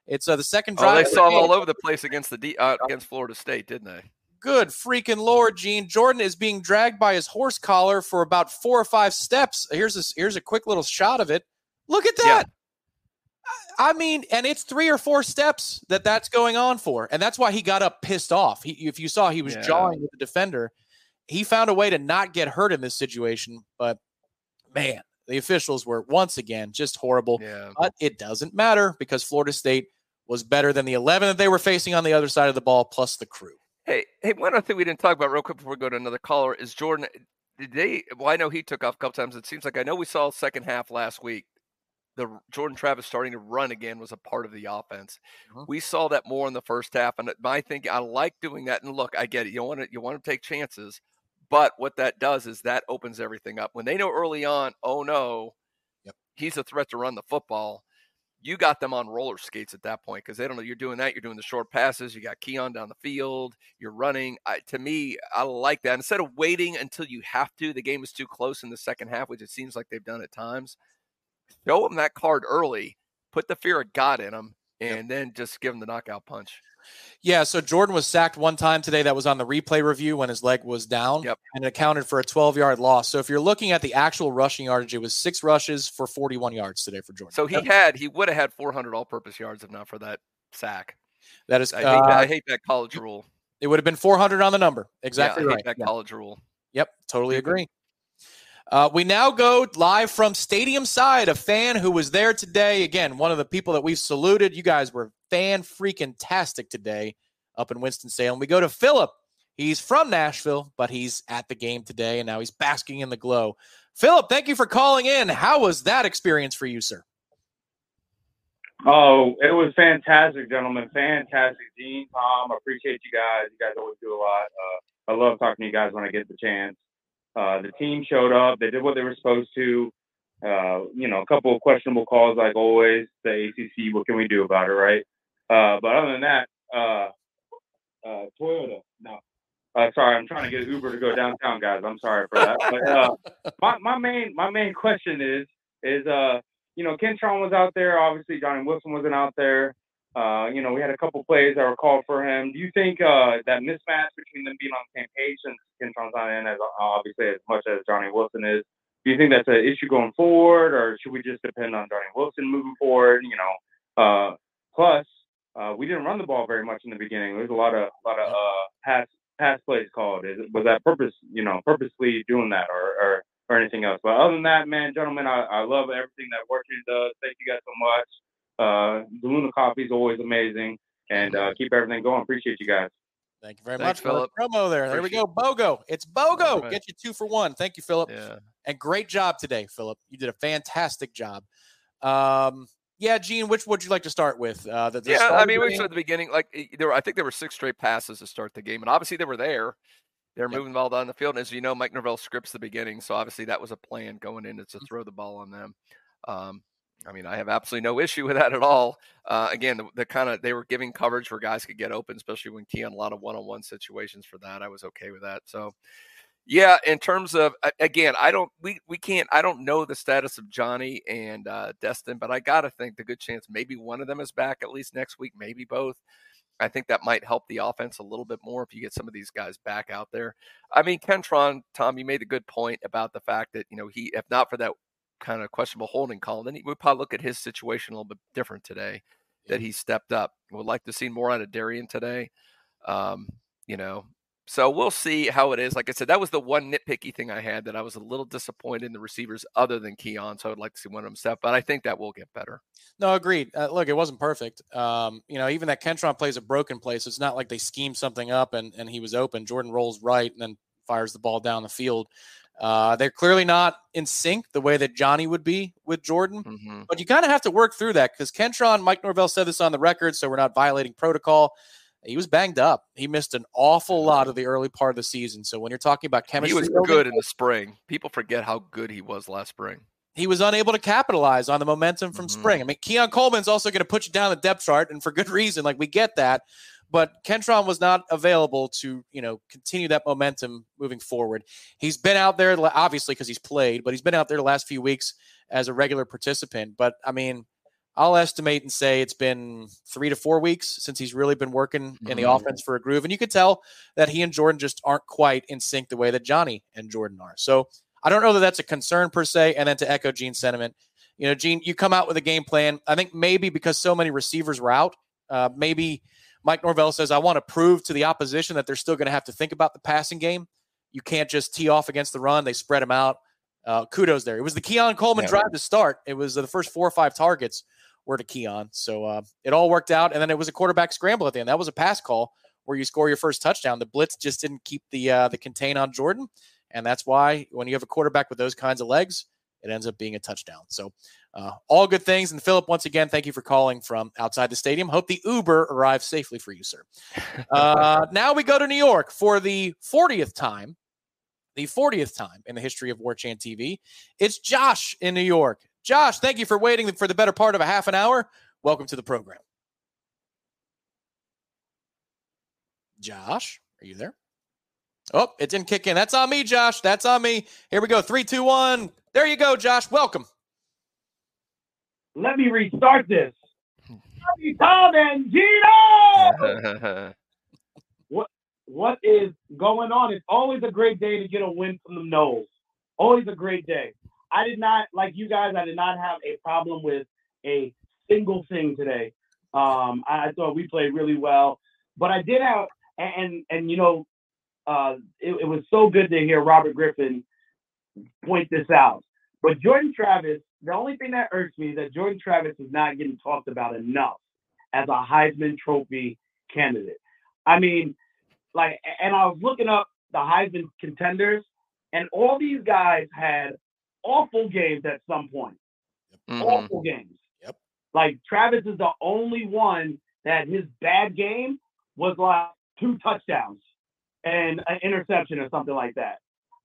It's uh, the second drive. Oh, they saw all over the place against the D, uh, against Florida State, didn't they? Good freaking lord, Gene. Jordan is being dragged by his horse collar for about four or five steps. Here's a, here's a quick little shot of it. Look at that. Yeah. I mean, and it's three or four steps that that's going on for, and that's why he got up pissed off. He, if you saw, he was yeah. jawing with the defender. He found a way to not get hurt in this situation, but man, the officials were once again just horrible. Yeah. But it doesn't matter because Florida State was better than the 11 that they were facing on the other side of the ball, plus the crew. Hey, hey, one other thing we didn't talk about real quick before we go to another caller is Jordan. Did they? Well, I know he took off a couple times. It seems like I know we saw second half last week the Jordan Travis starting to run again was a part of the offense. Mm-hmm. We saw that more in the first half, and my think I like doing that. And look, I get it. You want to you want to take chances, but what that does is that opens everything up. When they know early on, oh no, yep. he's a threat to run the football. You got them on roller skates at that point because they don't know you're doing that. You're doing the short passes. You got Keon down the field. You're running. I, to me, I like that. Instead of waiting until you have to, the game is too close in the second half, which it seems like they've done at times show him that card early, put the fear of God in him, and yep. then just give him the knockout punch. Yeah, so Jordan was sacked one time today that was on the replay review when his leg was down yep. and it accounted for a 12 yard loss. So if you're looking at the actual rushing yardage, it was six rushes for 41 yards today for Jordan. So he yep. had, he would have had 400 all purpose yards if not for that sack. That is, I, uh, hate, that, I hate that college rule. It would have been 400 on the number. Exactly yeah, right. that yeah. college rule. Yep, totally agree. Uh, we now go live from Stadium Side. A fan who was there today. Again, one of the people that we've saluted. You guys were fan freaking tastic today up in Winston Salem. We go to Philip. He's from Nashville, but he's at the game today, and now he's basking in the glow. Philip, thank you for calling in. How was that experience for you, sir? Oh, it was fantastic, gentlemen. Fantastic, Gene, Tom. Appreciate you guys. You guys always do a lot. Uh, I love talking to you guys when I get the chance. Uh, the team showed up. They did what they were supposed to. Uh, you know, a couple of questionable calls, like always. The ACC, what can we do about it, right? Uh, but other than that, uh, uh, Toyota. No, uh, sorry, I'm trying to get Uber to go downtown, guys. I'm sorry for that. But uh, [laughs] my my main my main question is is uh you know Kentron was out there. Obviously, Johnny Wilson wasn't out there. Uh, you know, we had a couple plays that were called for him. Do you think uh, that mismatch between them being on the same page, since Kentron's not in as obviously as much as Johnny Wilson is, do you think that's an issue going forward, or should we just depend on Johnny Wilson moving forward? You know, uh, plus uh, we didn't run the ball very much in the beginning. There was a lot of lot of uh, pass pass plays called. Is, was that purpose? You know, purposely doing that, or, or or anything else? But other than that, man, gentlemen, I, I love everything that Warchant does. Thank you guys so much. Uh, DeLuna Coffee is always amazing, and uh, keep everything going. Appreciate you guys. Thank you very Thanks, much, Philip. Promo there. There we go. BOGO. It's BOGO. Right. Get you two for one. Thank you, Philip. Yeah. And great job today, Philip. You did a fantastic job. Um, yeah, Gene, which would you like to start with? Uh, the, the yeah, I mean, we started at the beginning. Like there, were, I think there were six straight passes to start the game, and obviously they were there. They're yep. moving the ball down the field, and as you know, Mike Norvell scripts the beginning, so obviously that was a plan going in to mm-hmm. throw the ball on them. Um, I mean, I have absolutely no issue with that at all. Uh, again, the, the kind of they were giving coverage where guys could get open, especially when Keon a lot of one-on-one situations. For that, I was okay with that. So, yeah, in terms of again, I don't we we can't I don't know the status of Johnny and uh, Destyn, but I gotta think the good chance maybe one of them is back at least next week, maybe both. I think that might help the offense a little bit more if you get some of these guys back out there. I mean, Kentron, Tom, you made a good point about the fact that you know he, if not for that kind of questionable holding call, then we probably look at his situation a little bit different today. Yeah. That he stepped up. Would like to see more out of Darion today. Um, you know, So we'll see how it is. Like I said, that was the one nitpicky thing I had that I was a little disappointed in the receivers other than Keon. So I'd like to see one of them step, but I think that will get better. No, agreed. Uh, look, it wasn't perfect. Um, you know, even that Kentron plays a broken play, so it's not like they schemed something up and, and he was open. Jordan rolls right and then fires the ball down the field. Uh, they're clearly not in sync the way that Johnny would be with Jordan, mm-hmm. but you kind of have to work through that because Kentron, Mike Norvell said this on the record, so we're not violating protocol he was banged up. He missed an awful lot of the early part of the season. So when you're talking about chemistry, he was good in the spring. People forget how good he was last spring. He was unable to capitalize on the momentum from mm-hmm. spring. I mean, Keon Coleman's also going to put you down the depth chart, and for good reason. Like we get that, but Kentron was not available to you know continue that momentum moving forward. He's been out there obviously because he's played, but he's been out there the last few weeks as a regular participant. But I mean I'll estimate and say it's been three to four weeks since he's really been working in the mm-hmm. offense for a groove. And you could tell that he and Jordan just aren't quite in sync the way that Johnny and Jordan are. So I don't know that that's a concern per se. And then to echo Gene's sentiment, you know, Gene, you come out with a game plan. I think maybe because so many receivers were out, uh, maybe Mike Norvell says, I want to prove to the opposition that they're still going to have to think about the passing game. You can't just tee off against the run. They spread them out. Uh, kudos there. It was the Keon Coleman yeah. drive to start. It was the first four or five targets were to Keon. So uh, it all worked out. And then it was a quarterback scramble at the end. That was a pass call where you score your first touchdown. The blitz just didn't keep the uh, the contain on Jordan, and that's why when you have a quarterback with those kinds of legs, it ends up being a touchdown. So uh, all good things. And Philip, once again, thank you for calling from outside the stadium. Hope the Uber arrives safely for you, sir. [laughs] Uh, now we go to New York for the 40th time. The 40th time in the history of Warchant TV. It's Josh in New York. Josh, thank you for waiting for the better part of a half an hour. Welcome to the program. Josh, are you there? Oh, it didn't kick in. That's on me, Josh. That's on me. Here we go. Three, two, one. There you go, Josh. Welcome. Let me restart this. Tom and Gino. [laughs] what what is going on? It's always a great day to get a win from the Noles. Always a great day. I did not like you guys. I did not have a problem with a single thing today. Um, I, I thought we played really well, but I did have and and, and you know, uh, it, it was so good to hear Robert Griffin point this out. But Jordan Travis, the only thing that irks me is that Jordan Travis is not getting talked about enough as a Heisman Trophy candidate. I mean, like, and I was looking up the Heisman contenders, and all these guys had awful games at some point. Mm-hmm. Awful games. Yep. Like Travis is the only one that his bad game was like two touchdowns and an interception or something like that.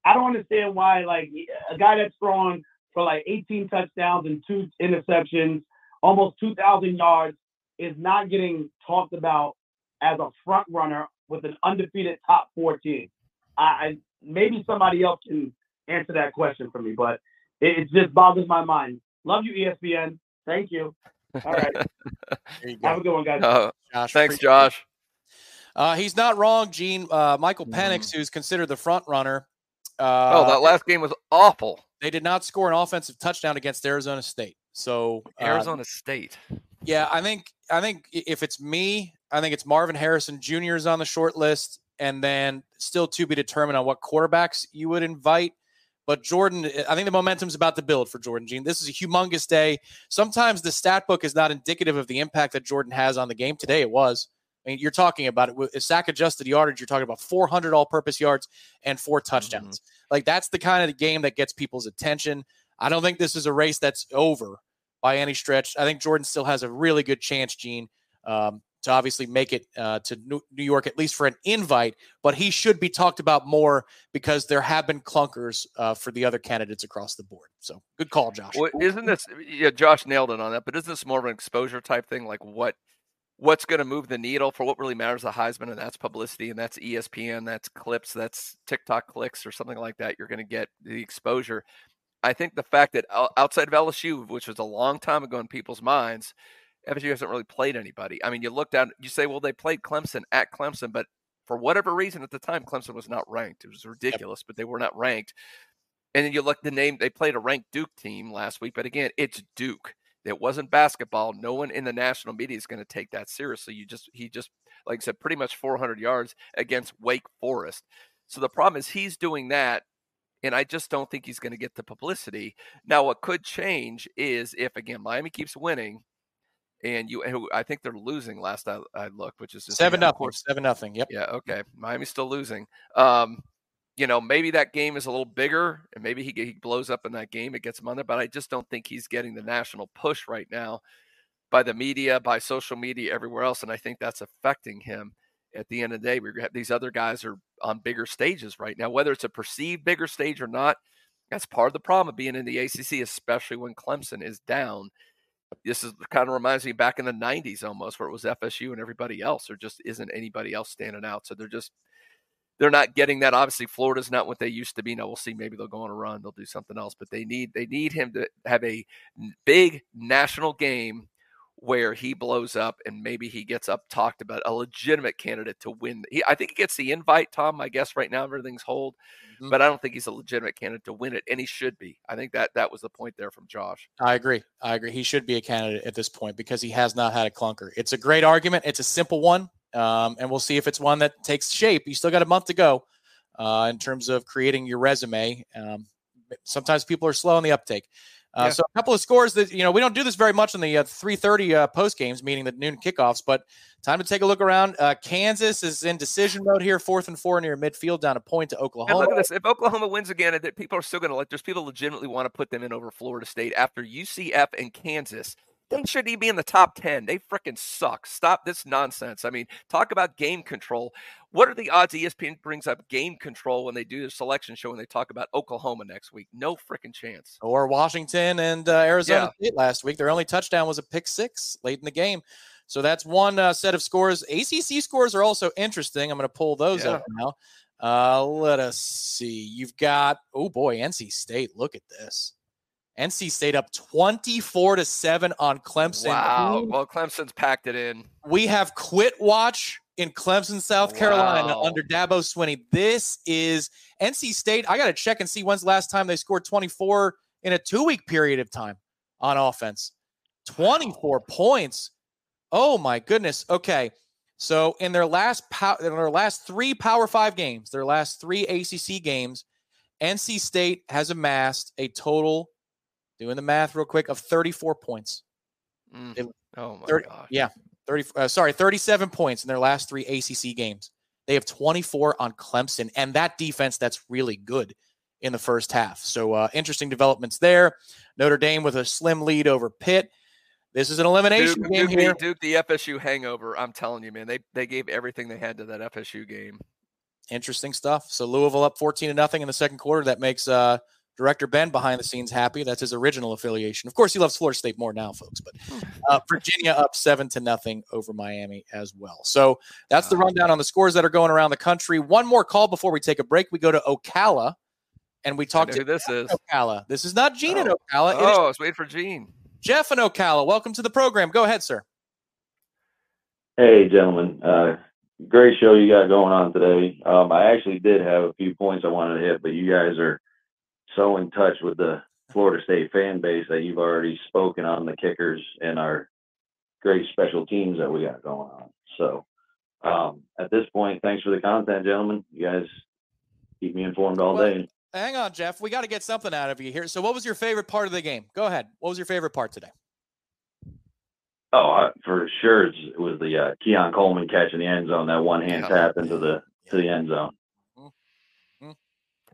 I don't understand why like a guy that's thrown for like 18 touchdowns and two interceptions, almost 2,000 yards, is not getting talked about as a front runner with an undefeated top 14. I, I maybe somebody else can answer that question for me, but it, it just boggles my mind. Love you, ESPN. Thank you. All right. [laughs] Have a good one, guys. Uh, Josh, thanks, Josh. Uh, he's not wrong, Gene. Uh, Michael mm. Penix, who's considered the front runner. Uh, oh, that last game was awful. They did not score an offensive touchdown against Arizona State. So uh, Arizona State. Yeah, I think I think if it's me, I think it's Marvin Harrison Jr. is on the short list, and then still to be determined on what quarterbacks you would invite. But Jordan, I think the momentum's about to build for Jordan Gene. This is a humongous day. Sometimes the stat book is not indicative of the impact that Jordan has on the game. Today it was. I mean, you're talking about it with sack adjusted yardage. You're talking about 400 all purpose yards and four touchdowns. Mm-hmm. Like that's the kind of game that gets people's attention. I don't think this is a race that's over by any stretch. I think Jordan still has a really good chance, Gene. Um, to obviously make it uh, to New York, at least for an invite, but he should be talked about more because there have been clunkers uh, for the other candidates across the board. So good call, Josh. Well, isn't this, yeah, Josh nailed it on that, but isn't this more of an exposure type thing? Like what, what's going to move the needle for what really matters the Heisman, and that's publicity, and that's ESPN, that's clips, that's TikTok clicks, or something like that. You're going to get the exposure. I think the fact that outside of LSU, which was a long time ago in people's minds, FSU hasn't really played anybody. I mean, you look down, you say, well, they played Clemson at Clemson, but for whatever reason at the time, Clemson was not ranked. It was ridiculous, yep. but they were not ranked. And then you look the name, they played a ranked Duke team last week, but again, it's Duke. It wasn't basketball. No one in the national media is going to take that seriously. You just he just like I said, pretty much 400 yards against Wake Forest. So the problem is he's doing that, and I just don't think he's going to get the publicity. Now, what could change is if again Miami keeps winning, and you, I think they're losing last I, I looked, which is seven nothing, seven nothing. Yep. Yeah. Okay. Miami's still losing. Um, you know, maybe that game is a little bigger, and maybe he, he blows up in that game. It gets him on there, but I just don't think he's getting the national push right now by the media, by social media, everywhere else, and I think that's affecting him. At the end of the day, we have these other guys are on bigger stages right now. Whether it's a perceived bigger stage or not, that's part of the problem of being in the ACC, especially when Clemson is down. This is kind of reminds me back in the '90s almost, where it was FSU and everybody else. There just isn't anybody else standing out, so they're just they're not getting that. Obviously, Florida's not what they used to be. Now we'll see. Maybe they'll go on a run. They'll do something else, but they need they need him to have a big national game where he blows up and maybe he gets up talked about a legitimate candidate to win. He, I think he gets the invite, Tom. I guess right now if everything's hold, mm-hmm. but I don't think he's a legitimate candidate to win it, and he should be. I think that that was the point there from Josh. I agree. I agree. He should be a candidate at this point because he has not had a clunker. It's a great argument. It's a simple one. Um, and we'll see if it's one that takes shape. You still got a month to go uh, in terms of creating your resume. Um, sometimes people are slow on the uptake. Uh, yeah. So a couple of scores that you know we don't do this very much in the uh, 3:30 uh, post games, meaning the noon kickoffs. But time to take a look around. Uh, Kansas is in decision mode here, fourth and four near midfield, down a point to Oklahoma. And look at this: if Oklahoma wins again, people are still going to like. There's people legitimately want to put them in over Florida State after UCF and Kansas they shouldn't even be in the top 10. They freaking suck. Stop this nonsense. I mean, talk about game control. What are the odds ESPN brings up game control when they do their selection show and they talk about Oklahoma next week? No freaking chance. Or Washington and uh, Arizona yeah. State last week. Their only touchdown was a pick six late in the game. So that's one uh, set of scores. ACC scores are also interesting. I'm going to pull those yeah. up now. Uh, let us see. You've got, oh boy, NC State. Look at this. NC State up 24 to 7 on Clemson. Wow. Well, Clemson's packed it in. We have quit watch in Clemson, South Carolina wow. under Dabo Swinney. This is NC State. I got to check and see when's the last time they scored 24 in a two week period of time on offense. 24 wow. points. Oh my goodness. Okay. So in their last pow- in their last 3 Power 5 games, their last 3 ACC games, NC State has amassed a total doing the math real quick of 34 points. Mm. It, oh my 30, gosh. Yeah. 30 uh, sorry, 37 points in their last 3 ACC games. They have 24 on Clemson and that defense that's really good in the first half. So uh, interesting developments there. Notre Dame with a slim lead over Pitt. This is an elimination Duke, game Duke, here. Duke, the FSU hangover. I'm telling you, man, they they gave everything they had to that FSU game. Interesting stuff. So Louisville up 14 to nothing in the second quarter. That makes uh, Director Ben behind the scenes happy. That's his original affiliation. Of course, he loves Florida State more now, folks. But hmm. uh, Virginia up seven to nothing over Miami as well. So that's the rundown on the scores that are going around the country. One more call before we take a break. We go to Ocala, and we talk to who this is Ocala. This is not Gene oh. in Ocala. Oh, I was waiting for Gene. Jeff in Ocala. Welcome to the program. Go ahead, sir. Hey, gentlemen. Uh, great show you got going on today. Um, I actually did have a few points I wanted to hit, but you guys are so in touch with the Florida State fan base that you've already spoken on the kickers and our great special teams that we got going on. So um, at this point, thanks for the content, gentlemen. You guys keep me informed all well, day. Hang on, Jeff. We got to get something out of you here. So, what was your favorite part of the game? Go ahead. What was your favorite part today? Oh, uh, for sure, it was the uh, Keon Coleman catch in the end zone. That one hand yeah. tap into the to the end zone.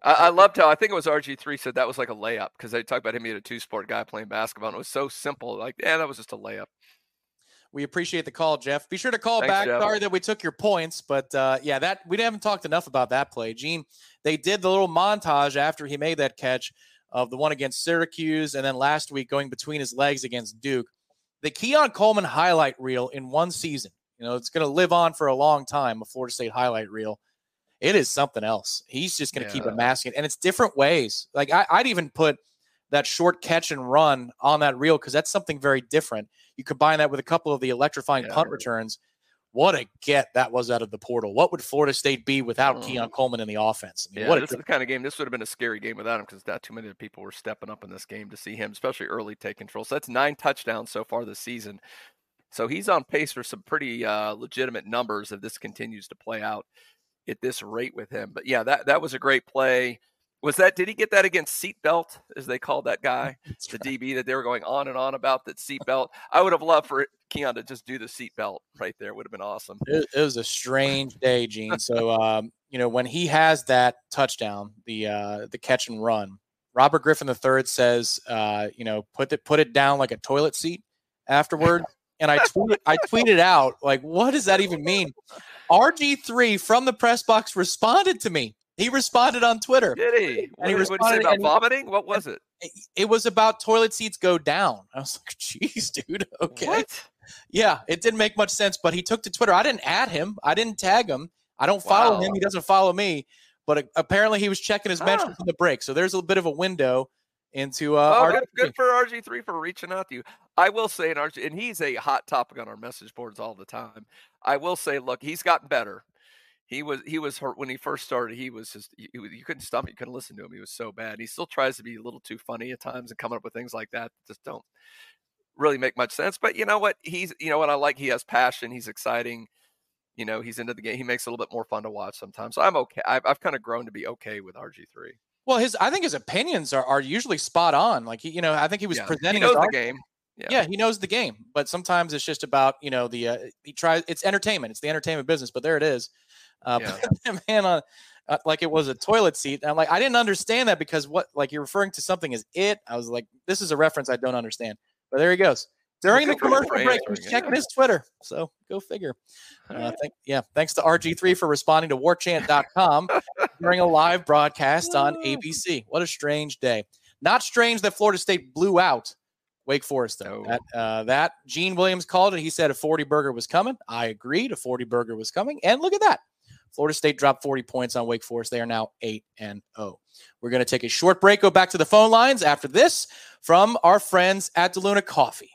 I, I, loved how I think it was RG three said that was like a layup because they talked about him being a two sport guy playing basketball and it was so simple. Like, yeah, that was just a layup. We appreciate the call, Jeff. Be sure to call Thanks, back. Jeff. Sorry that we took your points, but uh, yeah, that we haven't talked enough about that play. Gene, they did the little montage after he made that catch of the one against Syracuse, and then last week going between his legs against Duke. The Keon Coleman highlight reel in one season. You know, it's going to live on for a long time. A Florida State highlight reel it is something else. He's just going to yeah. keep masking, and it's different ways. Like I, would even put that short catch and run on that reel because that's something very different. You combine that with a couple of the electrifying yeah. punt returns. what a get that was out of the portal. What would Florida State be without Mm. Keon Coleman in the offense? I mean, Yeah, what this is the kind of game. This would have been a scary game without him because not too many people were stepping up in this game to see him, especially early take control. So that's nine touchdowns so far this season. So he's on pace for some pretty uh, legitimate numbers if this continues to play out at this rate with him. But yeah, that that was a great play. Was that? Did he get that against Seatbelt, as they called that guy, [laughs] That's the right. DB that they were going on and on about that seatbelt? I would have loved for Keon to just do the seatbelt right there. Would have been awesome. It, it was a strange day, Gene. So, um, you know, when he has that touchdown, the uh, the catch and run, Robert Griffin III says, uh, you know, put it put it down like a toilet seat afterward. And I tweeted, I tweeted out like, what does that even mean? RG3 from the press box responded to me. He responded on Twitter. Did he? Did, what he say responded about and he- vomiting? What was it? [laughs] It- It was about toilet seats go down. I was like, "Jeez, dude. [laughs] Okay. What? Yeah, it didn't make much sense, but he took to Twitter. I didn't add him. I didn't tag him. I don't follow him. He doesn't follow me. But apparently, he was checking his mentions Ah. in the break. So there's a bit of a window into uh, Well, our. good, good for RG3 for reaching out to you. I will say, and RG, and he's a hot topic on our message boards all the time. I will say, look, he's gotten better. He was he was hurt when he first started. He was just you, you couldn't stomach, you couldn't listen to him. He was so bad. He still tries to be a little too funny at times and coming up with things like that just don't really make much sense. But you know what? He's you know what I like. He has passion. He's exciting. You know, he's into the game. He makes it a little bit more fun to watch sometimes. So I'm okay. I've, I've kind of grown to be okay with RG3. Well, his I think his opinions are, are usually spot on. Like he, you know, I think he was Yeah. presenting He knows the game. Yeah. he knows the game, but sometimes it's just about you know the uh, he tries. It's entertainment. It's the entertainment business. But there it is. Uh, [laughs] Yeah. man on uh, like it was a toilet seat. And I'm like, I didn't understand that because what like you're referring to something as it. I was like, this is a reference I don't understand. But there he goes. During the good for him commercial break, he was checking his Twitter. So go figure. Uh, thank, yeah, thanks to RG3 for responding to warchant.com during a live broadcast on ABC. What a strange day. Not strange that Florida State blew out Wake Forest, though. No. That, uh, that Gene Williams called it. He said a 40 burger was coming. I agreed. A 40 burger was coming. And look at that. Florida State dropped 40 points on Wake Forest. They are now 8 and 0. We're going to take a short break, go back to the phone lines after this from our friends at DeLuna Coffee.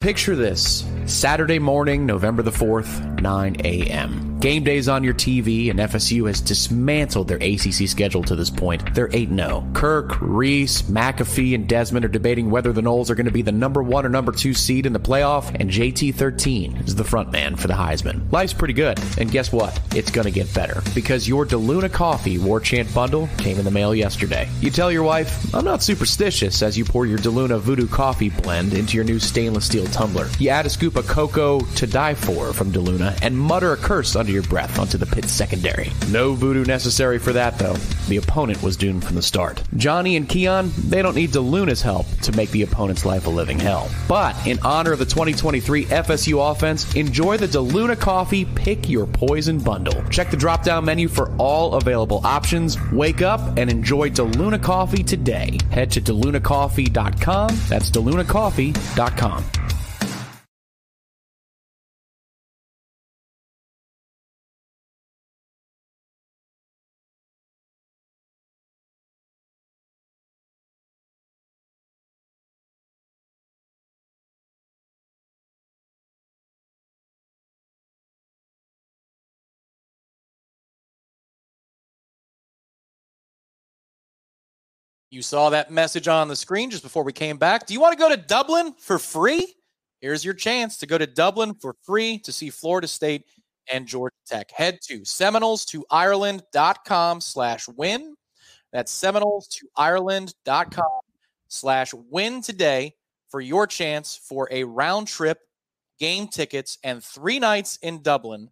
Picture this Saturday morning, November the 4th, 9 a.m. Game days on your TV, and FSU has dismantled their ACC schedule to this point. They're 8 0. Kirk, Rece, McAfee, and Desmond are debating whether the Noles are going to be the number one or number two seed in the playoff, and JT 13 is the front man for the Heisman. Life's pretty good, and guess what? It's going to get better because your DeLuna Coffee War Chant bundle came in the mail yesterday. You tell your wife, I'm not superstitious as you pour your DeLuna Voodoo Coffee blend into your new stainless steel tumbler. You add a scoop of cocoa to die for from DeLuna and mutter a curse under your breath onto the pit's secondary. No voodoo necessary for that, though. The opponent was doomed from the start. Johnny and Keon, they don't need DeLuna's help to make the opponent's life a living hell. But in honor of the 2023 FSU offense, enjoy the DeLuna Coffee Pick Your Poison bundle. Check the drop down menu for all available options. Wake up and enjoy DeLuna Coffee today. Head to delunacoffee.com. That's delunacoffee.com. You saw that message on the screen just before we came back. Do you want to go to Dublin for free? Here's your chance to go to Dublin for free to see Florida State and Georgia Tech. Head to Seminoles to Ireland.com slash win. That's Seminoles to Ireland.com slash win today for your chance for a round trip, game tickets, and three nights in Dublin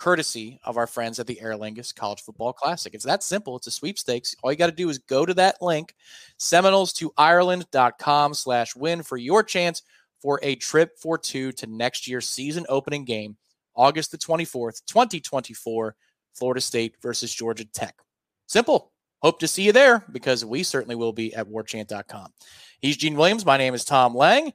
courtesy of our friends at the Aer Lingus College Football Classic. It's that simple. It's a sweepstakes. All you got to do is go to that link, Seminoles to Ireland.com slash win for your chance for a trip for two to next year's season opening game, August the 24th, 2024, Florida State versus Georgia Tech. Simple. Hope to see you there because we certainly will be at warchant.com. He's Gene Williams. My name is Tom Lang.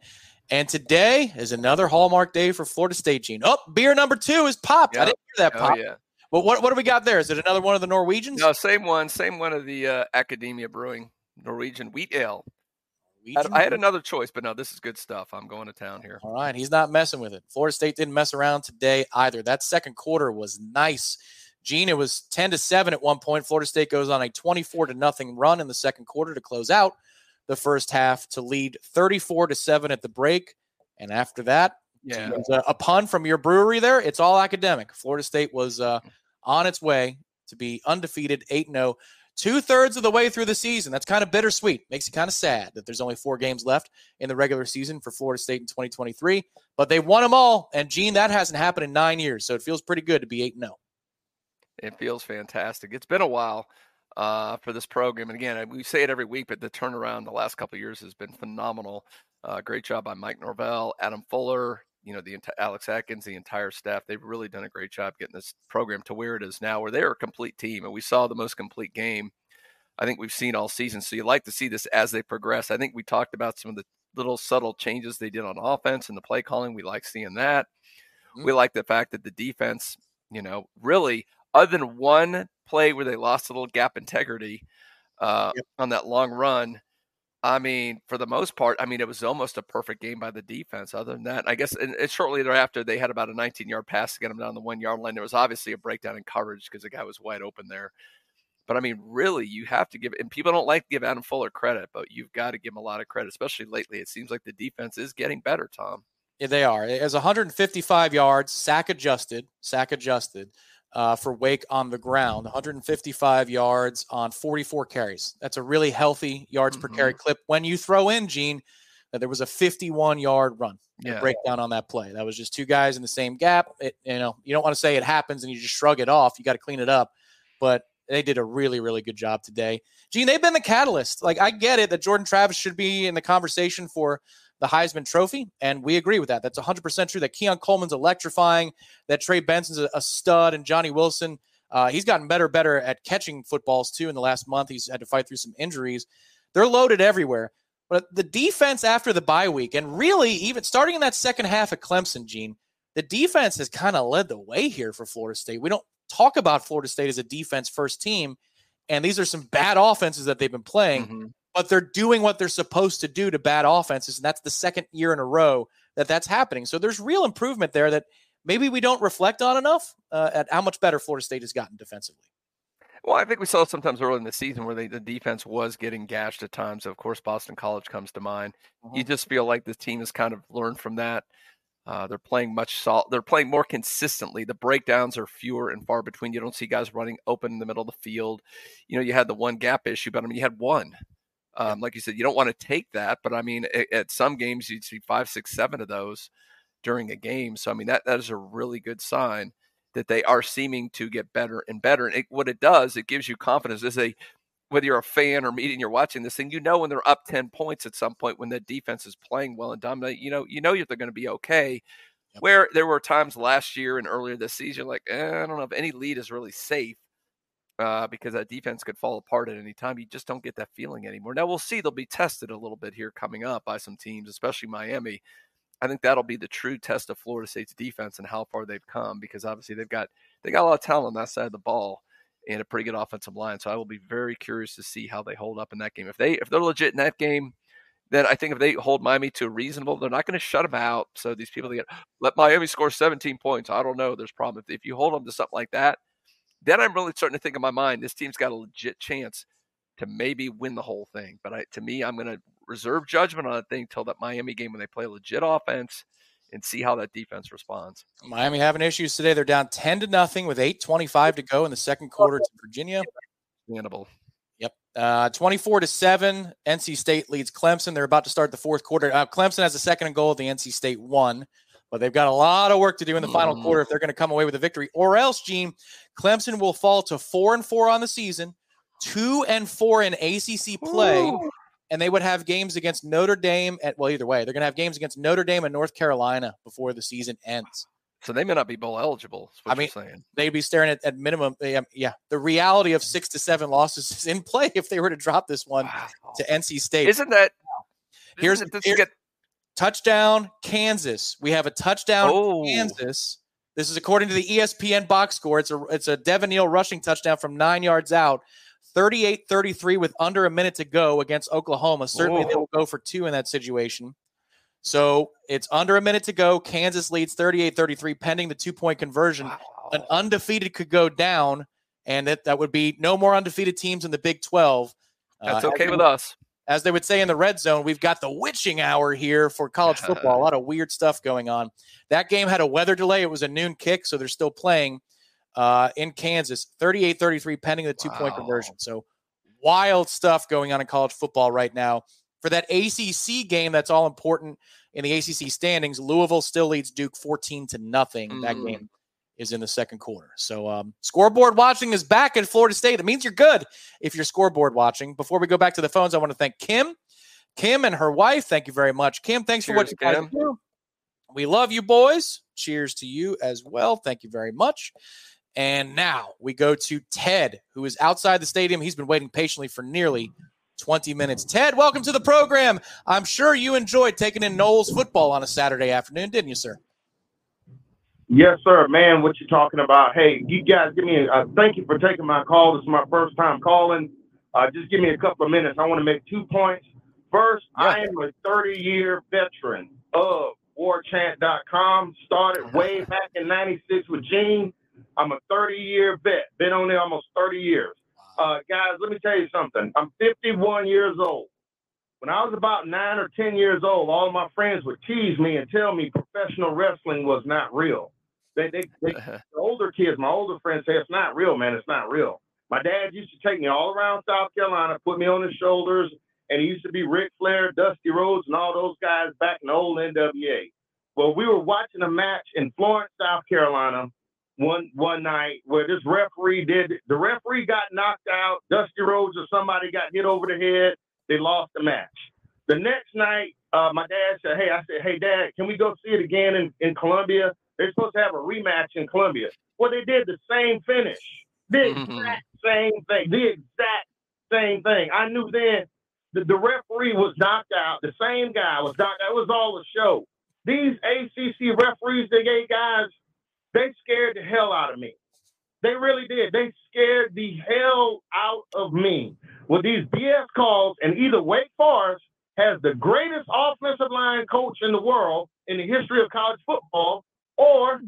And today is another hallmark day for Florida State, Gene. Oh, beer number two is popped. I didn't hear that Oh pop. yeah. But what, what do we got there? Is it another one of the Norwegians? No, same one, same one of the uh, Akademia Brewing Norwegian wheat ale. I, I had another choice, but no, this is good stuff. I'm going to town here. All right, he's not messing with it. Florida State didn't mess around today either. That second quarter was nice. Gene, it was 10 to 7 at one point. Florida State goes on a 24 to nothing run in the second quarter to close out the first half to lead 34 to 7 at the break. And after that, yeah, a, a, pun from your brewery there. It's all academic. Florida State was uh, on its way to be undefeated 8 0 two thirds of the way through the season. That's kind of bittersweet. Makes you kind of sad that there's only four games left in the regular season for Florida State in 2023. But they won them all. And Gene, that hasn't happened in nine years. So it feels pretty good to be 8 0. It feels fantastic. It's been a while uh, for this program. And again, we say it every week, but the turnaround the last couple years has been phenomenal. Uh, great job by Mike Norvell, Adam Fuller, you know, the Alex Atkins, the entire staff. They've really done a great job getting this program to where it is now, where they're a complete team. And we saw the most complete game I think we've seen all season. So you like to see this as they progress. I think we talked about some of the little subtle changes they did on offense and the play calling. We like seeing that. Mm-hmm. We like the fact that the defense, you know, really other than one play where they lost a little gap integrity uh, yep. on that long run. I mean, for the most part, I mean, it was almost a perfect game by the defense. Other than that, I guess, and, and shortly thereafter, they had about a 19 yard pass to get them down the one yard line. There was obviously a breakdown in coverage because the guy was wide open there. But I mean, really, you have to give, and people don't like to give Adam Fuller credit, but you've got to give him a lot of credit, especially lately. It seems like the defense is getting better, Tom. Yeah, they are. It has 155 yards, sack adjusted, sack adjusted uh, for Wake on the ground, 155 yards on 44 carries. That's a really healthy yards mm-hmm. per carry mm-hmm. clip. When you throw in, Gene, that there was a 51 yard run yeah. breakdown on that play. That was just two guys in the same gap. It, you know, you don't want to say it happens and you just shrug it off. You got to clean it up. But they did a really, really good job today. Gene, they've been the catalyst. Like, I get it that Jordan Travis should be in the conversation for the Heisman Trophy, and we agree with that. That's 100% true that Keon Coleman's electrifying, that Trey Benson's a, stud, and Johnny Wilson, uh, he's gotten better, better at catching footballs too in the last month. He's had to fight through some injuries. They're loaded everywhere. But the defense after the bye week, and really even starting in that second half at Clemson, Gene, the defense has kind of led the way here for Florida State. We don't talk about Florida State as a defense first team, and these are some bad offenses that they've been playing, mm-hmm. but they're doing what they're supposed to do to bad offenses, and that's the second year in a row that that's happening. So there's real improvement there that maybe we don't reflect on enough uh, at how much better Florida State has gotten defensively. Well, I think we saw sometimes early in the season where they, the defense was getting gashed at times. Of course, Boston College comes to mind. Mm-hmm. You just feel like the team has kind of learned from that. Uh, they're playing much salt. They're playing more consistently. The breakdowns are fewer and far between. You don't see guys running open in the middle of the field. You know, you had the one gap issue, but I mean, you had one. Um, like you said, you don't want to take that, but I mean, at, at, some games you'd see five, six, seven of those during a game. So I mean, that that is a really good sign that they are seeming to get better and better. And it, what it does, it gives you confidence. As a whether you're a fan or meeting, you're watching this thing, you know when they're up 10 points at some point when the defense is playing well and dominant, you know, you know they're going to be okay. Yep. Where there were times last year and earlier this season, like, eh, I don't know if any lead is really safe uh, because that defense could fall apart at any time. You just don't get that feeling anymore. Now we'll see; they'll be tested a little bit here coming up by some teams, especially Miami. I think that'll be the true test of Florida State's defense and how far they've come because obviously they've got they got a lot of talent on that side of the ball and a pretty good offensive line. So I will be very curious to see how they hold up in that game. If they if they're legit in that game, then I think if they hold Miami to reasonable, they're not going to shut them out. So these people that get [gasps] let Miami score 17 points, I don't know. There's a problem if, if you hold them to something like that. Then I'm really starting to think in my mind this team's got a legit chance to maybe win the whole thing. But I, to me, I'm going to reserve judgment on that thing till that Miami game when they play legit offense and see how that defense responds. Miami having issues today. They're down 10 to nothing with 8.25 to go in the second quarter to Virginia. Understandable. Yep. Uh, 24 to 7. NC State leads Clemson. They're about to start the fourth quarter. Uh, Clemson has a second and goal. The NC State won, but they've got a lot of work to do in the final mm. quarter if they're going to come away with a victory. Or else, Gene, Clemson will fall to 4 and 4 on the season, 2 and 4 in ACC play. Ooh and they would have games against Notre Dame. At well, either way, they're going to have games against Notre Dame and North Carolina before the season ends. So they may not be bowl eligible. I mean, they'd be staring at, at minimum. Um, yeah, the reality of six to seven losses is in play if they were to drop this one wow. to NC State. Isn't that? Here's a get... touchdown Kansas. We have a touchdown oh. Kansas. This is according to the ESPN box score. It's a it's a Devin Neal rushing touchdown from nine yards out. 38 33 with under a minute to go against Oklahoma. Certainly Whoa. they will go for two in that situation. So it's under a minute to go. Kansas leads 38 33 pending the two point conversion. Wow. An undefeated could go down, and that, that would be no more undefeated teams in the Big 12. That's uh, okay with us. As they would say in the red zone, we've got the witching hour here for college [laughs] football. a lot of weird stuff going on. That game had a weather delay. It was a noon kick, so they're still playing uh, in Kansas, 38 33, pending the two wow. point conversion. So wild stuff going on in college football right now. For that ACC game, that's all important in the ACC standings. Louisville still leads Duke 14 to nothing. Mm. That game is in the second quarter. So, um, scoreboard watching is back in Florida State. That means you're good if you're scoreboard watching. Before we go back to the phones, I want to thank Kim, Kim and her wife. Thank you very much, Kim. Thanks Cheers, for what you do. We love you, boys. Cheers to you as well. Thank you very much. And now we go to Ted, who is outside the stadium. He's been waiting patiently for nearly 20 minutes. Ted, welcome to the program. I'm sure you enjoyed taking in Noles football on a Saturday afternoon, didn't you, sir? Yes, sir. Man, what you talking about? Hey, you guys give me a uh, thank you for taking my call. This is my first time calling. Uh, just give me a couple of minutes. I want to make two points. First, yeah. I am a 30 year veteran of warchant.com. Started way back in 96 with Gene. I'm a 30 year vet, been on there almost 30 years. Uh, guys, let me tell you something. I'm 51 years old. When I was about nine or 10 years old, all my friends would tease me and tell me professional wrestling was not real. They, they, they [laughs] the older kids, my older friends say it's not real, man. It's not real. My dad used to take me all around South Carolina, put me on his shoulders, and he used to be Ric Flair, Dusty Rhodes, and all those guys back in the old NWA. Well, we were watching a match in Florence, South Carolina, one one night where this referee did the referee got knocked out, Dusty Rhodes or somebody got hit over the head, they lost the match. The next night, uh, my dad said, Hey, I said, Hey dad, can we go see it again in, in Columbia? They're supposed to have a rematch in Columbia. Well, they did the same finish. The mm-hmm. exact same thing. The exact same thing. I knew then the, the referee was knocked out. The same guy was knocked out. It was all a show. These ACC referees, they gave guys they scared the hell out of me. They really did. They scared the hell out of me with these BS calls. And either Wake Forest has the greatest offensive line coach in the world in the history of college football, or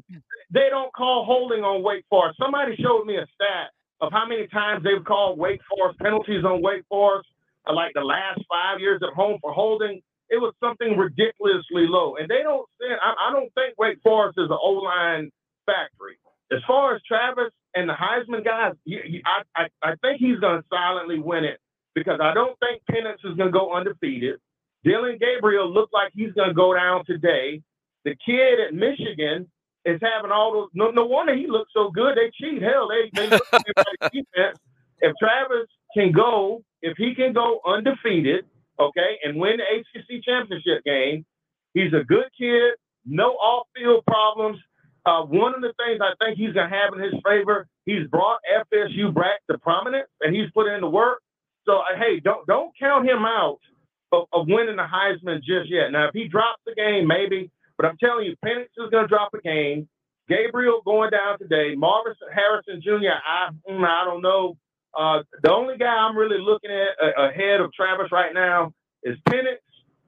they don't call holding on Wake Forest. Somebody showed me a stat of how many times they've called Wake Forest penalties on Wake Forest, uh, like the last five years at home for holding. It was something ridiculously low. And they don't I, I don't think Wake Forest is an O line factory. As far as Travis and the Heisman guys, I, I, I think he's going to silently win it because I don't think Penix is going to go undefeated. Dillon Gabriel looks like he's going to go down today. The kid at Michigan is having all those. No, no wonder he looks so good. They cheat. Hell, they they [laughs] defense. If Travis can go, if he can go undefeated, okay, and win the ACC championship game, he's a good kid. No off-field problems. Uh, one of the things I think he's going to have in his favor, he's brought FSU back to prominence and he's put in the work. So, uh, hey, don't don't count him out of, of, winning the Heisman just yet. Now, if he drops the game, maybe, but I'm telling you, Penix is going to drop a game. Gabriel going down today. Marvin Harrison Jr., I, mm, I don't know. Uh, the only guy I'm really looking at uh, ahead of Travis right now is Penix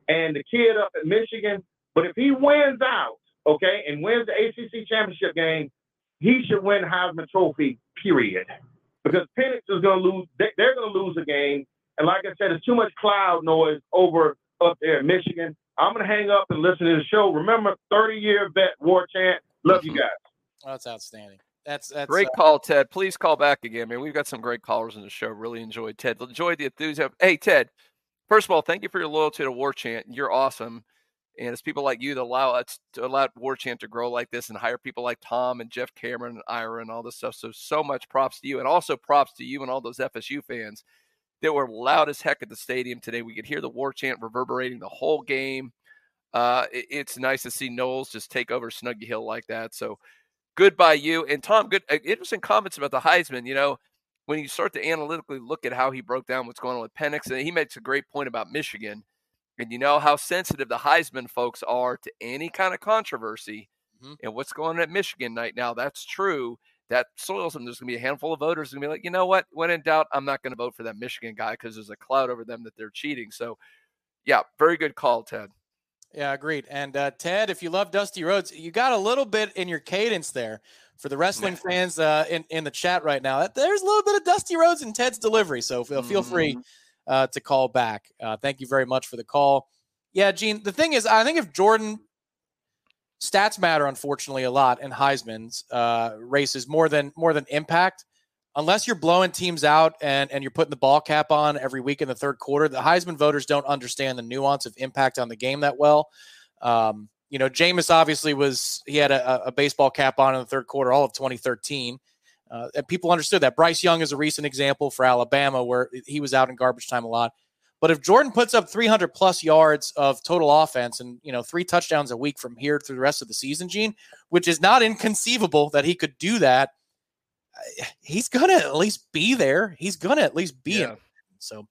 and the kid up at Michigan. But if he wins out, okay, and wins the ACC championship game, he should win Heisman Trophy, period. Because Penix is going to lose. They, are going to lose a game. And like I said, it's too much cloud noise over up there in Michigan. I'm going to hang up and listen to the show. Remember, 30 year vet, war chant. Love you guys. Oh, that's outstanding. That's, that's great uh, call, Ted. Please call back again, man. We've got some great callers in the show. Really enjoyed Ted. Enjoyed the enthusiasm. Hey, Ted. First of all, thank you for your loyalty to Warchant. You're awesome. And it's people like you that allow us to allow Warchant to grow like this and hire people like Tom and Jeff Cameron and Ira and all this stuff. So, so much props to you. And also props to you and all those FSU fans that were loud as heck at the stadium today. We could hear the War Chant reverberating the whole game. Uh, it, it's nice to see Noles just take over Snuggy Hill like that. So, good by you. And Tom, good, uh, interesting comments about the Heisman. You know, when you start to analytically look at how he broke down what's going on with Penix, and he makes a great point about Michigan and you know how sensitive the Heisman folks are to any kind of controversy. Mm-hmm. And what's going on at Michigan right now, that's true. that soils them. There's going to be a handful of voters going to be like, you know what? When in doubt, I'm not going to vote for that Michigan guy because there's a cloud over them that they're cheating. So, yeah, very good call, Ted. Yeah, agreed. And uh, Ted, if you love Dusty Rhodes, you got a little bit in your cadence there for the wrestling [laughs] fans uh, in in the chat right now. There's a little bit of Dusty Rhodes in Ted's delivery, so feel, feel free Mm-hmm. Uh, to call back. Uh, thank you very much for the call. Yeah, Gene. The thing is, I think if Jordan stats matter, unfortunately, a lot in Heisman's uh, races more than more than impact. Unless you're blowing teams out and and you're putting the ball cap on every week in the third quarter, the Heisman voters don't understand the nuance of impact on the game that well. Um, you know, Jameis obviously was he had a, a baseball cap on in the third quarter all of 2013. Uh, and people understood that. Bryce Young is a recent example for Alabama where he was out in garbage time a lot. But if Jordan puts up 300 plus yards of total offense and you know three touchdowns a week from here through the rest of the season, Gene, which is not inconceivable that he could do that, he's gonna at least be there. He's gonna at least be Yeah. in. So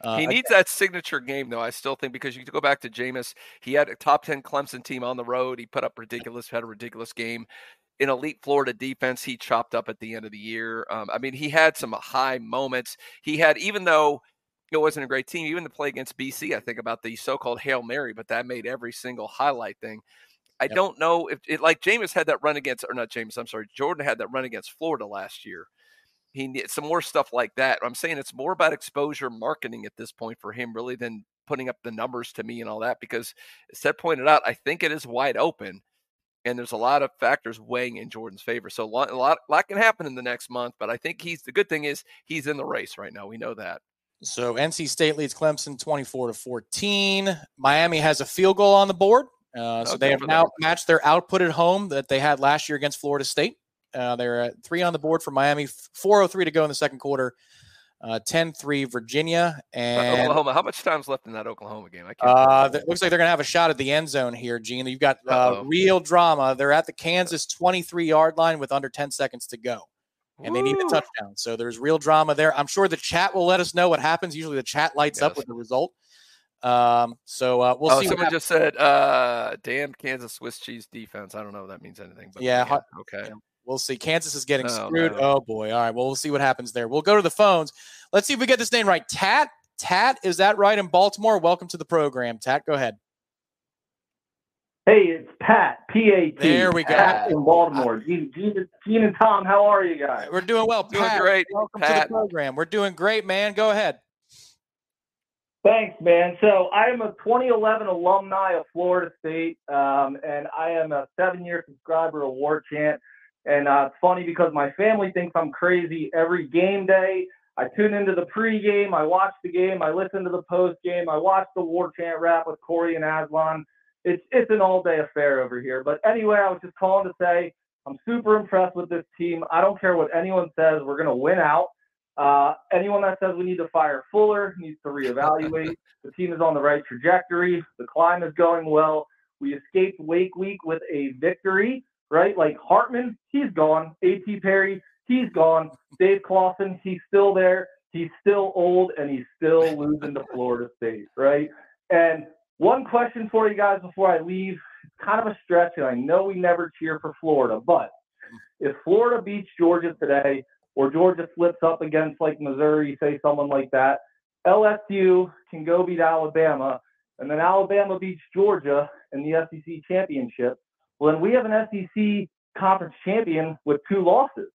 uh, he needs that signature game, though. I still think because you go back to Jameis, he had a top ten Clemson team on the road. He put up ridiculous, had a ridiculous game. In elite Florida defense, he chopped up at the end of the year. Um, I mean, he had some high moments. He had, even though it wasn't a great team, even the play against BC, I think about the so-called hail mary, but that made every single highlight thing. I Yep. don't know if it like Jameis had that run against, or not Jameis. I'm sorry, Jordan had that run against Florida last year he needs some more stuff like that. I'm saying it's more about exposure marketing at this point for him, really, than putting up the numbers to me and all that. Because as Ted pointed out, I think it is wide open, and there's a lot of factors weighing in Jordan's favor. So a lot, a lot, lot can happen in the next month. But I think he's the good thing is he's in the race right now. We know that. So NC State leads Clemson 24 to 14. Miami has a field goal on the board. Uh, so Oh, they have now matched their output at home that they had last year against Florida State. Uh, they're at three on the board for Miami, 403 to go in the second quarter, uh, 10 3 Virginia. But And Oklahoma, how much time's left in that Oklahoma game? I can't. uh, th- looks like they're going to have a shot at the end zone here, Gene. You've got uh, real drama. They're at the Kansas 23 yard line with under 10 seconds to go and they need a touchdown. So there's real drama there. I'm sure the chat will let us know what happens. Usually the chat lights up with the result. Um, so uh, we'll oh, see. Someone just said, uh, "Damn Kansas Swiss cheese defense." I don't know if that means anything, but Yeah, yeah, okay. yeah. We'll see. Kansas is getting Oh, screwed. no. Oh boy. All right. Well, we'll see what happens there. We'll go to the phones. Let's see if we get this name right. Tat. Tat. Is that right in Baltimore? Welcome to the program. Tat. Go ahead. Hey, it's Pat, P A T. There we go. Pat in Baltimore. Gene, Gene, Gene and Tom, how are you guys? We're doing well. Doing Pat, great, Welcome to the program. We're doing great, man. Go ahead. Thanks, man. So I am a 2011 alumni of Florida State, um, and I am a seven-year subscriber of Warchant. And uh, it's funny because my family thinks I'm crazy every game day. I tune into the pregame, I watch the game, I listen to the postgame, I watch the Warchant Wrap with Corey and Aslan. It's it's an all-day affair over here. But anyway, I was just calling to say I'm super impressed with this team. I don't care what anyone says, we're gonna win out. Uh, anyone that says we need to fire Fuller needs to reevaluate. [laughs] the team is on the right trajectory. The climb is going well. We escaped Wake Week with a victory, right? Like Hartman, he's gone. A.T. Perry, he's gone. Dave Clawson, he's still there. He's still old and he's still losing to Florida State, right? And one question for you guys before I leave. It's kind of a stretch, and I know we never cheer for Florida, but if Florida beats Georgia today, or Georgia slips up against like Missouri, say someone like that, LSU can go beat Alabama, and then Alabama beats Georgia in the SEC championship. Well, then we have an SEC conference champion with two losses.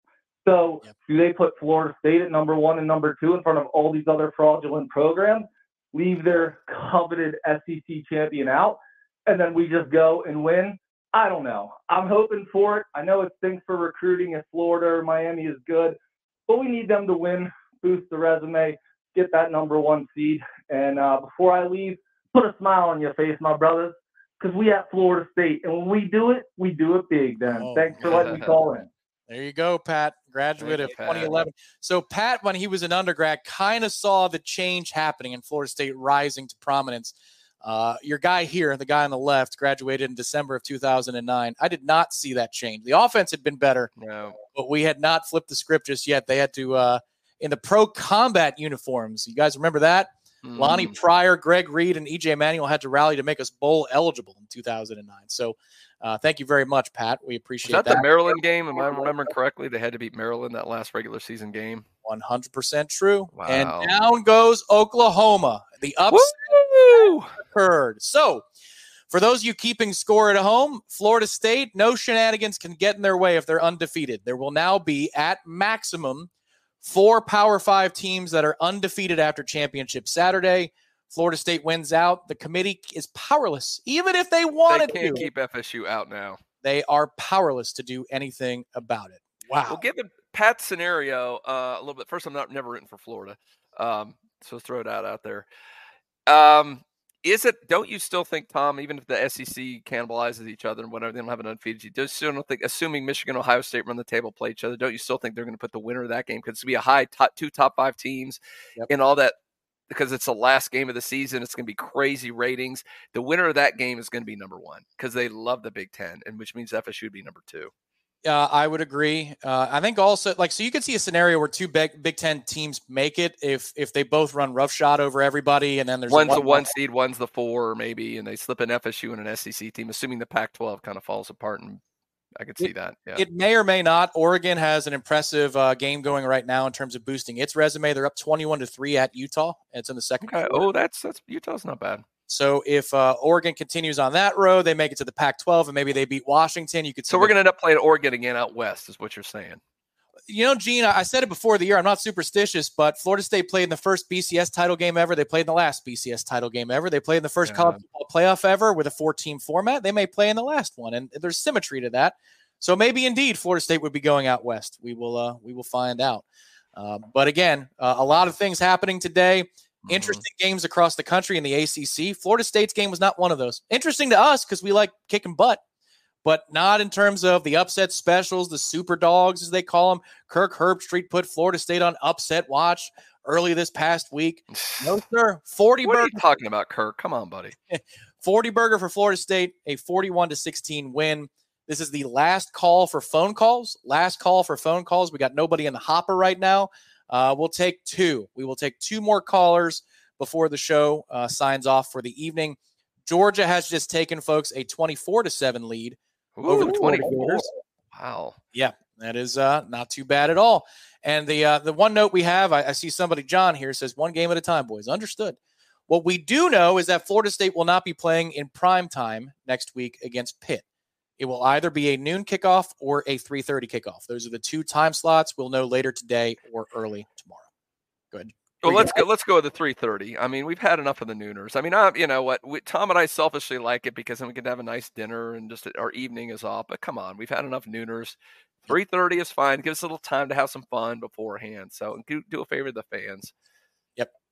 So Yep. do they put Florida State at number one and number two in front of all these other fraudulent programs, leave their coveted SEC champion out, and then we just go and win? I don't know. I'm hoping for it. I know it stinks for recruiting if Florida or Miami is good, but we need them to win, boost the resume, get that number one seed. And uh, before I leave, put a smile on your face, my brothers, because we at Florida State, and when we do it, we do it big. Then Oh, thanks for letting me call in. There you go, Pat. Graduate of Thank you, Pat. 2011. So Pat, when he was an undergrad, kind of saw the change happening in Florida State rising to prominence. Uh, your guy here, the guy on the left, graduated in December of 2009. I did not see that change. The offense had been better, No. but we had not flipped the script just yet. They had to uh, in the pro combat uniforms. You guys remember that? Mm. Lonnie Pryor, Greg Reid, and EJ Manuel had to rally to make us bowl eligible in 2009. So uh, thank you very much, Pat. We appreciate Was that. that the Maryland game? Am I remembering correctly? They had to beat Maryland that last regular season game. 100% true. Wow. And down goes Oklahoma. The upset Woo! occurred. So, for those of you keeping score at home, Florida State, no shenanigans can get in their way if they're undefeated. There will now be, at maximum, four Power Five teams that are undefeated after championship Saturday. Florida State wins out. The committee is powerless, even if they They wanted can't to. keep FSU out now. they are powerless to do anything about it. Wow. Well, given Pat's scenario, uh, a little bit. First, I'm not never rooting for Florida, um, so throw that out there. Um, is it? Don't you still think, Tom? Even if the SEC cannibalizes each other and whatever, they don't have an undefeated. You just still don't think, assuming Michigan, Ohio State run the table, play each other. Don't you still think they're going to put the winner of that game? Because it's going to be a high top two, top five teams, Yep. and all that. Because it's the last game of the season, it's going to be crazy ratings. The winner of that game is going to be number one because they love the Big Ten, and which means FSU would be number two. Uh, I would agree. Uh, I think also like so you could see a scenario where two big Big Ten teams make it if if they both run roughshod over everybody, and then there's one's one, the one seed, one's the four, maybe, and they slip an FSU and an SEC team, assuming the Pac-12 kind of falls apart. And I could see that. Yeah. It may or may not. Oregon has an impressive uh, game going right now in terms of boosting its resume. They're up twenty-one to three at Utah. And it's in the second. okay. Oh, that's that's Utah's not bad. So if uh, Oregon continues on that road, they make it to the Pac-12, and maybe they beat Washington. You could. So we're gonna end up playing Oregon again out west, is what you're saying. you know, Gene, I said it before the year. I'm not superstitious, but Florida State played in the first BCS title game ever. They played in the last BCS title game ever. They played in the first Yeah. college football playoff ever with a four team format. They may play in the last one, and there's symmetry to that. So maybe indeed Florida State would be going out west. We will, uh, we will find out. Uh, but again, uh, a lot of things happening today. Mm-hmm. Interesting games across the country in the ACC. Florida State's game was not one of those. Interesting to us because we like kicking butt, but not in terms of the upset specials, the super dogs as they call them. Kirk Herbstreit put Florida State on upset watch early this past week. [sighs] No, sir. 40 What are burger, you talking about, Kirk? Come on, buddy. [laughs] 40 burger for Florida State, a 41 to 16 win. This is the last call for phone calls. Last call for phone calls. We got nobody in the hopper right now. Uh, we'll take two. We will take two more callers before the show uh, signs off for the evening. Georgia has just taken, folks, a 24 to 7 lead over the Ooh, Florida Gators. Wow. Yeah, that is uh, not too bad at all. And the uh, the one note we have, I, I see somebody, John here, says one game at a time, boys. Understood. What we do know is that Florida State will not be playing in prime time next week against Pitt. It will either be a noon kickoff or a 3:30 kickoff. Those are the two time slots. We'll know later today or early tomorrow. Good. Well, let's go. Let's go with the 3:30. I mean, we've had enough of the nooners. I mean, I, you know what? We, Tom and I selfishly like it because then we can have a nice dinner and just our evening is off. But come on, we've had enough nooners. 3:30 is fine. Give us a little time to have some fun beforehand. So do, do a favor to the fans.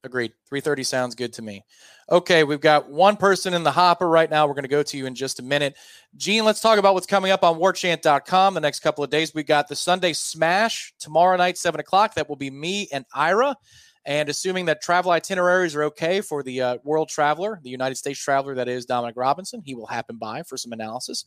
Agreed. 3:30 sounds good to me. Okay, we've got one person in the hopper right now. We're going to go to you in just a minute. Gene, let's talk about what's coming up on warchant.com the next couple of days. We got the Sunday Smash tomorrow night, 7 o'clock. That will be me and Ira. And assuming that travel itineraries are okay for the uh, world traveler, the United States traveler that is Dominic Robinson, he will happen by for some analysis.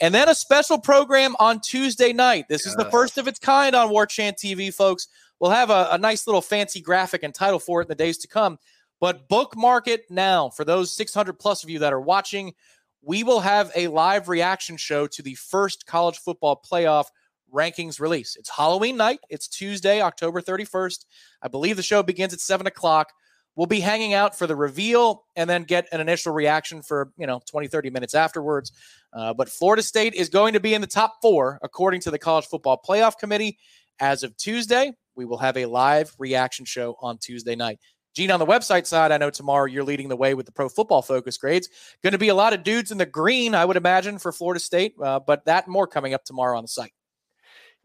And then a special program on Tuesday night. This is the first of its kind on Warchant TV, folks. We'll have a, a nice little fancy graphic and title for it in the days to come. But bookmark it now for those 600 plus of you that are watching. We will have a live reaction show to the first college football playoff rankings release. It's Halloween night. It's Tuesday, October 31st. I believe the show begins at 7 o'clock. We'll be hanging out for the reveal and then get an initial reaction for, you know, 20, 30 minutes afterwards. Uh, but Florida State is going to be in the top four, according to the College Football Playoff Committee. As of Tuesday, we will have a live reaction show on Tuesday night. Gene, on the website side, I know tomorrow you're leading the way with the pro football focus grades. Going to be a lot of dudes in the green, I would imagine, for Florida State, uh, but that more coming up tomorrow on the site.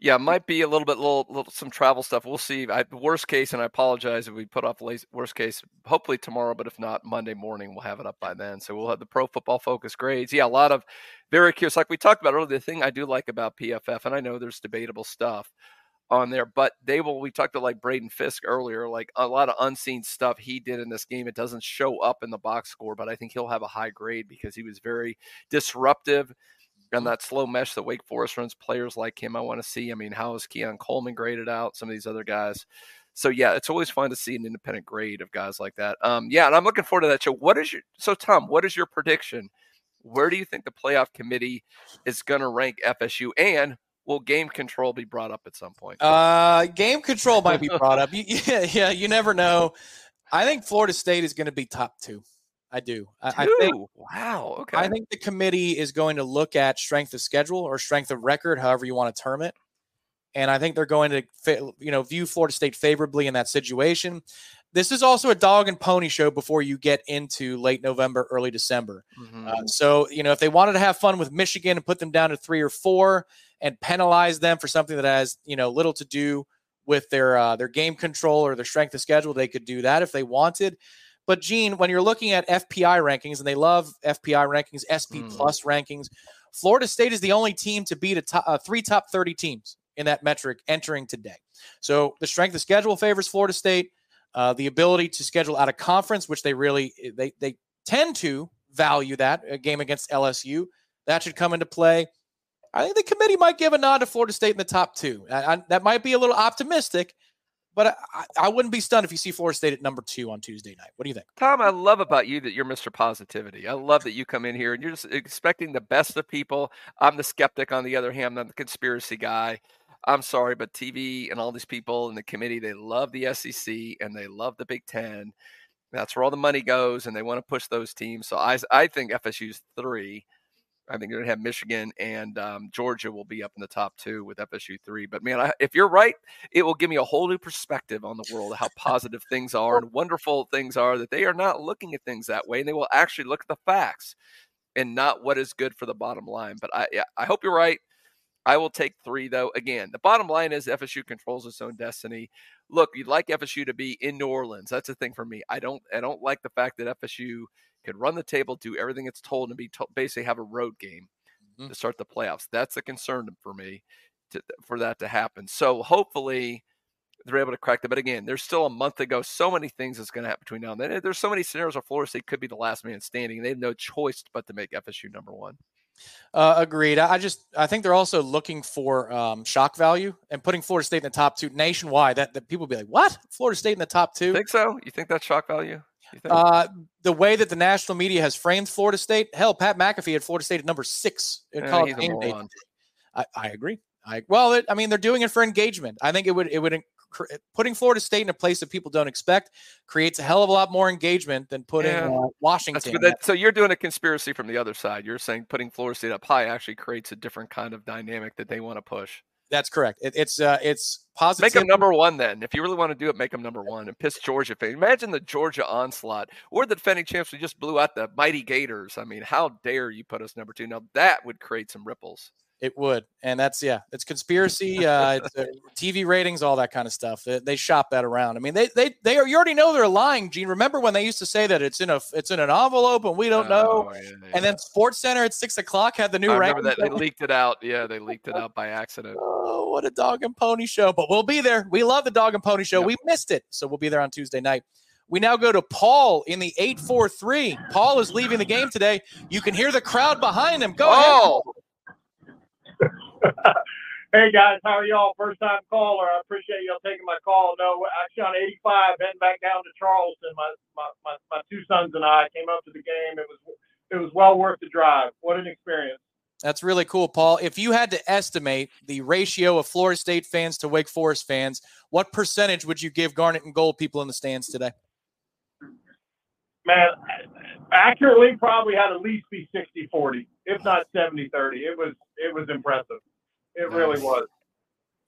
Yeah, might be a little bit, little, little some travel stuff. We'll see. I, worst case, and I apologize if we put off late, worst case. Hopefully tomorrow, but if not, Monday morning we'll have it up by then. So we'll have the pro football focus grades. Yeah, a lot of very curious. Like we talked about earlier, the thing I do like about PFF, and I know there's debatable stuff on there, but they will. We talked to like Braden Fiske earlier, like a lot of unseen stuff he did in this game. It doesn't show up in the box score, but I think he'll have a high grade because he was very disruptive and that slow mesh that Wake Forest runs, players like him, I want to see. I mean, how is Keon Coleman graded out? Some of these other guys. So yeah, it's always fun to see an independent grade of guys like that. Um, yeah, and I'm looking forward to that show. What is your so Tom? What is your prediction? Where do you think the playoff committee is going to rank FSU? And will game control be brought up at some point? Uh, game control might be brought up. [laughs] You, yeah, yeah, you never know. I think Florida State is going to be top two. I do. I, I, think. Wow. Okay. I think the committee is going to look at strength of schedule or strength of record, however you want to term it, and I think they're going to, you know, view Florida State favorably in that situation. This is also a dog and pony show before you get into late November, early December. Mm-hmm. Uh, so, you know, if they wanted to have fun with Michigan and put them down to three or four and penalize them for something that has, you know, little to do with their uh, their game control or their strength of schedule, they could do that if they wanted. But Gene, when you're looking at FPI rankings, and they love FPI rankings, SP mm. plus rankings, Florida State is the only team to beat a top, uh, three top 30 teams in that metric entering today. So the strength of schedule favors Florida State. Uh, the ability to schedule out of conference, which they really they they tend to value that a game against LSU, that should come into play. I think the committee might give a nod to Florida State in the top two. I, I, that might be a little optimistic, but I, I, wouldn't be stunned if you see Florida State at number two on Tuesday night. What do you think? Tom, I love about you that you're Mr. Positivity. I love that you come in here and you're just expecting the best of people. I'm the skeptic on the other hand, I'm the conspiracy guy. I'm sorry, but TV and all these people in the committee, they love the SEC and they love the Big Ten. That's where all the money goes, and they want to push those teams. So I, I think FSU's three. I think they're going to have Michigan and um, Georgia will be up in the top two with FSU three. But man, I, if you're right, it will give me a whole new perspective on the world, how positive things are and wonderful things are. That they are not looking at things that way, and they will actually look at the facts and not what is good for the bottom line. But I, I hope you're right. I will take three though. Again, the bottom line is FSU controls its own destiny. Look, you'd like FSU to be in New Orleans. That's the thing for me. I don't. I don't like the fact that FSU could run the table, do everything it's told, and be to- basically have a road game mm-hmm. to start the playoffs. That's a concern for me to, for that to happen. So hopefully they're able to crack that. But again, there's still a month to go. So many things that's going to happen between now and then. There's so many scenarios where Florida State could be the last man standing. They have no choice but to make FSU number one. Uh, agreed. I just I think they're also looking for um, shock value and putting Florida State in the top two nationwide. That, that people be like, what? Florida State in the top two? Think so? You think that's shock value? Uh, the way that the national media has framed Florida State, hell, Pat McAfee had Florida State at number six in yeah, college game day. I, I, agree. I well, it, I mean, they're doing it for engagement. I think it would it would putting Florida State in a place that people don't expect creates a hell of a lot more engagement than putting yeah. uh, Washington. That, so you're doing a conspiracy from the other side. You're saying putting Florida State up high actually creates a different kind of dynamic that they want to push. That's correct. It, it's uh, it's positive. Make them number one then. If you really want to do it, make them number one and piss Georgia fans. Imagine the Georgia onslaught. We're the defending champs. We just blew out the mighty Gators. I mean, how dare you put us number two? Now that would create some ripples. It would, and that's yeah, it's conspiracy, uh, it's, uh, TV ratings, all that kind of stuff. They, they, shop that around. I mean, they they they are, you already know they're lying, Gene. Remember when they used to say that it's in a it's in an envelope and we don't know, oh, yeah, yeah. and then Sports Center at six o'clock had the new. I remember that they leaked it out. Yeah, they leaked it out by accident. [laughs] Oh, what a dog and pony show! But we'll be there. We love the dog and pony show. Yep. We missed it, so we'll be there on Tuesday night. We now go to Paul in the 843. Paul is leaving the game today. You can hear the crowd behind him. Go oh. ahead. [laughs] hey guys, how are y'all? First time caller. I appreciate y'all taking my call. No, actually on 85, heading back down to Charleston. My, my, my, my two sons and I came up to the game. It was it was well worth the drive. What an experience. That's really cool, Paul. If you had to estimate the ratio of Florida State fans to Wake Forest fans, what percentage would you give Garnet and Gold people in the stands today? Man, accurately, probably had at least be 60 40, if not 70 30. It was it was impressive. It nice. really was.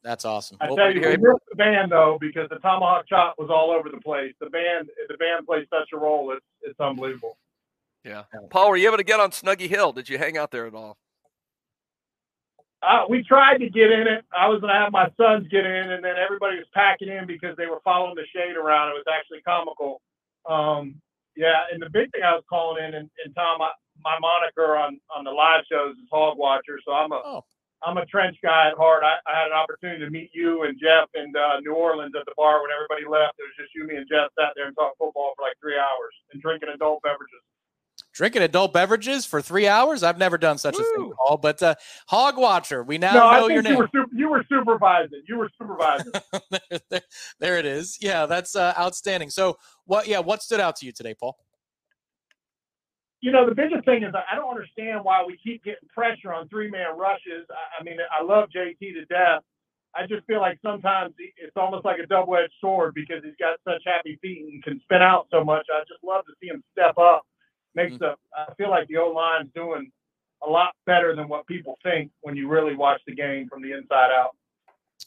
That's awesome. I tell you, we missed the band though because the tomahawk chop was all over the place. The band, the band plays such a role. It's it's unbelievable. Yeah, Paul, were you able to get on Snuggy Hill? Did you hang out there at all? Uh, we tried to get in it. I was going to have my sons get in, and then everybody was packing in because they were following the shade around. It was actually comical. Um, yeah, and the big thing I was calling in, and, and Tom, I, my moniker on on the live shows is Hog Watcher. So I'm a oh. I'm a trench guy at heart. I, I, had an opportunity to meet you and Jeff in uh, New Orleans at the bar when everybody left. It was just you, me, and Jeff sat there and talked football for like three hours and drinking adult beverages. Drinking adult beverages for three hours? I've never done such Woo. a thing, Paul. But uh, Hog Watcher, we now no, know your you name. Were super, you were supervising. You were supervising. [laughs] there, there, there, it is. Yeah, that's uh, outstanding. So, what? Yeah, what stood out to you today, Paul? You know, the biggest thing is I don't understand why we keep getting pressure on three man rushes. I, I mean, I love JT to death. I just feel like sometimes it's almost like a double edged sword because he's got such happy feet and can spin out so much. I just love to see him step up makes the I feel like the O line's doing a lot better than what people think when you really watch the game from the inside out.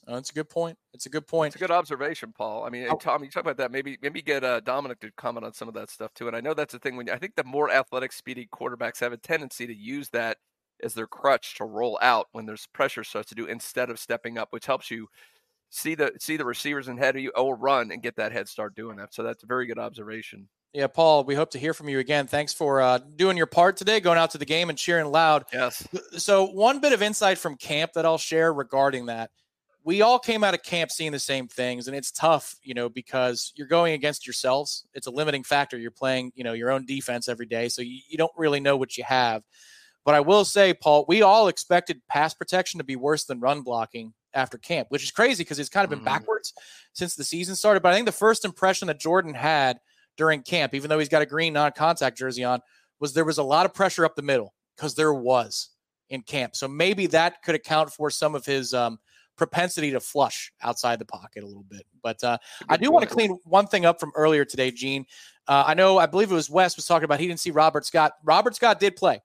Oh, that's a good point. It's a good point. It's a good observation, Paul. I mean, oh. Tom, you talk about that. Maybe maybe get uh, Dominic to comment on some of that stuff too. And I know that's the thing when I think the more athletic, speedy quarterbacks have a tendency to use that as their crutch to roll out when there's pressure starts to do instead of stepping up, which helps you see the see the receivers ahead of you or run and get that head start doing that. So that's a very good observation. Yeah, Paul, we hope to hear from you again. Thanks for uh, doing your part today, going out to the game and cheering loud. Yes. So, one bit of insight from camp that I'll share regarding that. We all came out of camp seeing the same things, and it's tough, you know, because you're going against yourselves. It's a limiting factor. You're playing, you know, your own defense every day, so you, you don't really know what you have. But I will say, Paul, we all expected pass protection to be worse than run blocking after camp, which is crazy because it's kind of been mm-hmm. backwards since the season started. But I think the first impression that Jordan had – during camp, even though he's got a green non contact jersey on, was there was a lot of pressure up the middle because there was in camp. So maybe that could account for some of his um, propensity to flush outside the pocket a little bit. But uh, I do want to clean one thing up from earlier today, Gene. Uh, I know, I believe it was Wes was talking about he didn't see Robert Scott. Robert Scott did play,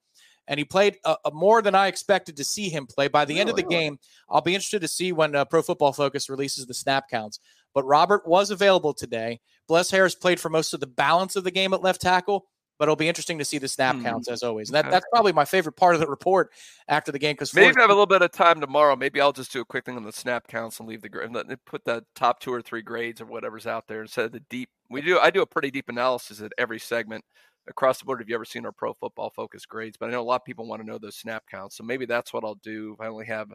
and he played uh, more than I expected to see him play. By the end of the game, I'll be interested to see when uh, Pro Football Focus releases the snap counts. But Robert was available today. Bless Harris played for most of the balance of the game at left tackle, but it'll be interesting to see the snap hmm. counts as always. And that, that's probably my favorite part of the report after the game because maybe I have a little bit of time tomorrow. Maybe I'll just do a quick thing on the snap counts and leave the grade. Put the top two or three grades or whatever's out there instead of the deep. We do. I do a pretty deep analysis at every segment across the board. Have you ever seen our Pro Football Focus grades? But I know a lot of people want to know those snap counts, so maybe that's what I'll do if I only have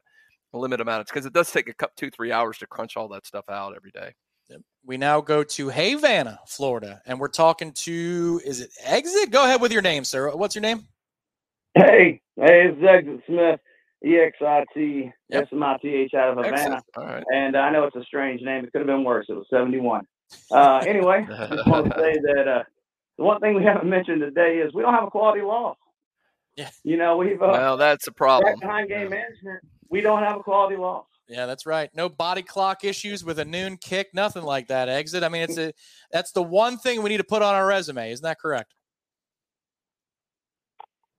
a limited amount of because it does take a couple two three hours to crunch all that stuff out every day. We now go to Havana, Florida, and we're talking to is it Exit? Go ahead with your name, sir. What's your name? Hey, hey, it's Exit Smith, E X I T S M I T H out of Havana. And I know it's a strange name. It could have been worse. It was 71. Uh, [laughs] anyway, [laughs] I just want to say that uh, the one thing we haven't mentioned today is we don't have a quality loss. Yeah. You know, we've uh, well, that's a problem. Behind game management, we don't have a quality loss. Yeah, that's right. No body clock issues with a noon kick, nothing like that. Exit. I mean, it's a that's the one thing we need to put on our resume. Isn't that correct?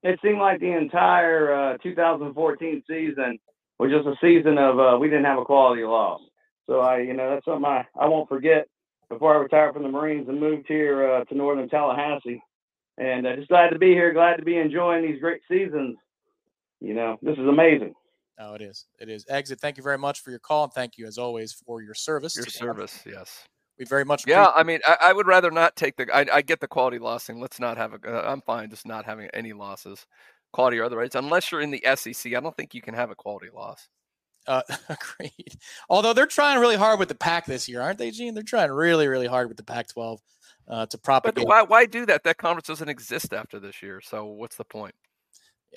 It seemed like the entire uh, 2014 season was just a season of uh, we didn't have a quality loss. So I, you know, that's something I, I won't forget. Before I retired from the Marines and moved here uh, to northern Tallahassee, and uh, just glad to be here. Glad to be enjoying these great seasons. You know, this is amazing. Oh, it is. It is. Exit. Thank you very much for your call, and thank you as always for your service. Your service, yes. We very much. Yeah, I mean, I, I, would rather not take the. I, I get the quality loss thing. Let's not have a. Uh, I'm fine just not having any losses, quality or otherwise. Unless you're in the SEC, I don't think you can have a quality loss. Uh, [laughs] agreed. Although they're trying really hard with the pack this year, aren't they, Gene? They're trying really, really hard with the Pac-12 uh, to propagate. But why, why do that? That conference doesn't exist after this year. So what's the point?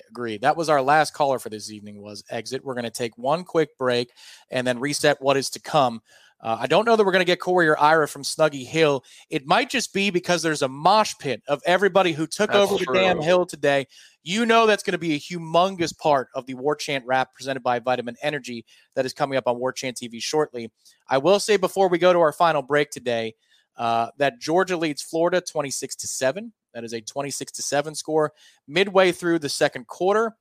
Agreed. That was our last caller for this evening. Was exit. We're going to take one quick break and then reset what is to come. Uh, I don't know that we're going to get Corey or Ira from Snuggy Hill. It might just be because there's a mosh pit of everybody who took that's over true. the damn hill today. You know that's going to be a humongous part of the Warchant Wrap presented by Vitamin Energy that is coming up on Warchant TV shortly. I will say before we go to our final break today uh, that Georgia leads Florida 26 to seven. That is a 26 to 7 score midway through the second quarter.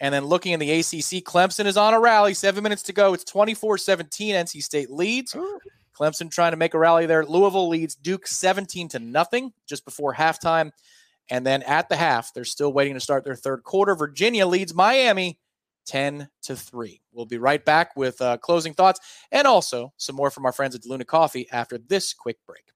And then looking in the ACC, Clemson is on a rally. Seven minutes to go. It's 24 17. NC State leads. Clemson trying to make a rally there. Louisville leads Duke 17 to nothing just before halftime. And then at the half, they're still waiting to start their third quarter. Virginia leads Miami 10 to 3. We'll be right back with uh, closing thoughts and also some more from our friends at Luna Coffee after this quick break.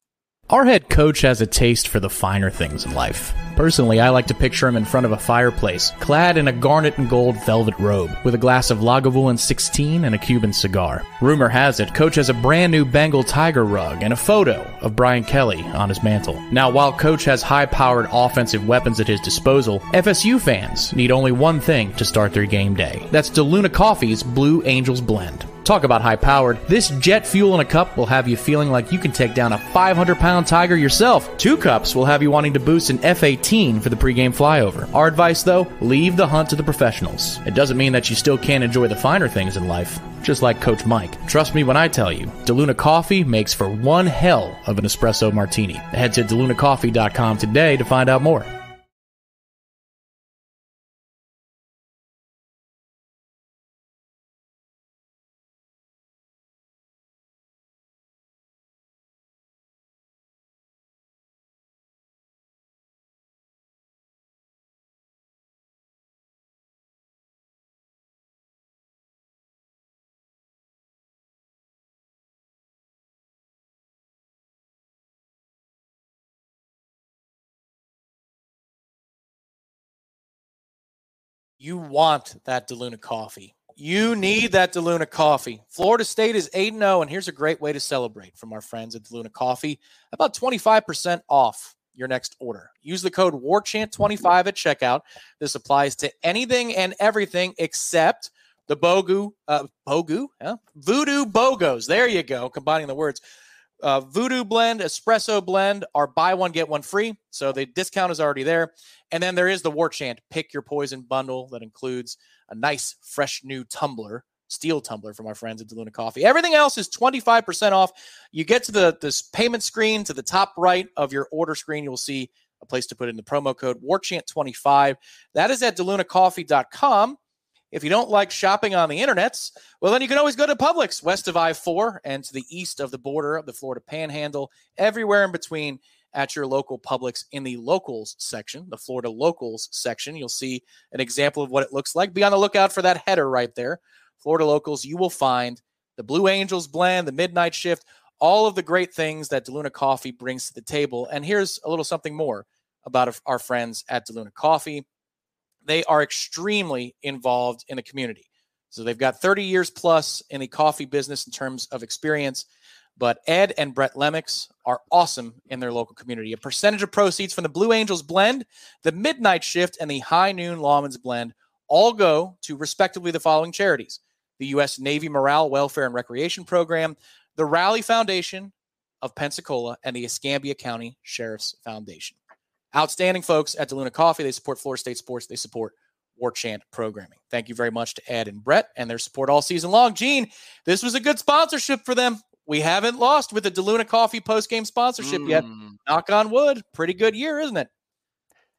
Our head coach has a taste for the finer things in life. Personally, I like to picture him in front of a fireplace, clad in a garnet and gold velvet robe, with a glass of Lagavulin 16 and a Cuban cigar. Rumor has it, Coach has a brand new Bengal tiger rug and a photo of Brian Kelly on his mantle. Now, while Coach has high powered offensive weapons at his disposal, FSU fans need only one thing to start their game day. That's DeLuna Coffee's Blue Angels Blend. Talk about high powered. This jet fuel in a cup will have you feeling like you can take down a 500 pound tiger yourself. Two cups will have you wanting to boost an F 18 for the pregame flyover. Our advice though, leave the hunt to the professionals. It doesn't mean that you still can't enjoy the finer things in life, just like Coach Mike. Trust me when I tell you, DeLuna Coffee makes for one hell of an espresso martini. Head to DeLunaCoffee.com today to find out more. You want that DeLuna coffee. You need that DeLuna coffee. Florida State is 8 0, and here's a great way to celebrate from our friends at DeLuna Coffee. About 25% off your next order. Use the code WARCHANT25 at checkout. This applies to anything and everything except the Bogu, uh, Bogu? Voodoo Bogos. There you go, combining the words. Uh, Voodoo blend, espresso blend are buy one, get one free. So the discount is already there. And then there is the Warchant Pick Your Poison bundle that includes a nice, fresh new tumbler, steel tumbler from our friends at DeLuna Coffee. Everything else is 25% off. You get to the this payment screen to the top right of your order screen, you'll see a place to put in the promo code WarChant25. That is at DeLunaCoffee.com. If you don't like shopping on the internets, well, then you can always go to Publix, west of I 4 and to the east of the border of the Florida Panhandle, everywhere in between at your local Publix in the locals section, the Florida locals section. You'll see an example of what it looks like. Be on the lookout for that header right there. Florida locals, you will find the Blue Angels blend, the midnight shift, all of the great things that DeLuna Coffee brings to the table. And here's a little something more about our friends at DeLuna Coffee. They are extremely involved in the community. So they've got 30 years plus in the coffee business in terms of experience. But Ed and Brett Lemix are awesome in their local community. A percentage of proceeds from the Blue Angels blend, the Midnight Shift, and the High Noon Lawman's blend all go to respectively the following charities the U.S. Navy Morale, Welfare, and Recreation Program, the Rally Foundation of Pensacola, and the Escambia County Sheriff's Foundation. Outstanding folks at DeLuna Coffee. They support Florida State sports. They support Warchant programming. Thank you very much to Ed and Brett and their support all season long. Gene, this was a good sponsorship for them. We haven't lost with the DeLuna Coffee post game sponsorship mm. yet. Knock on wood. Pretty good year, isn't it?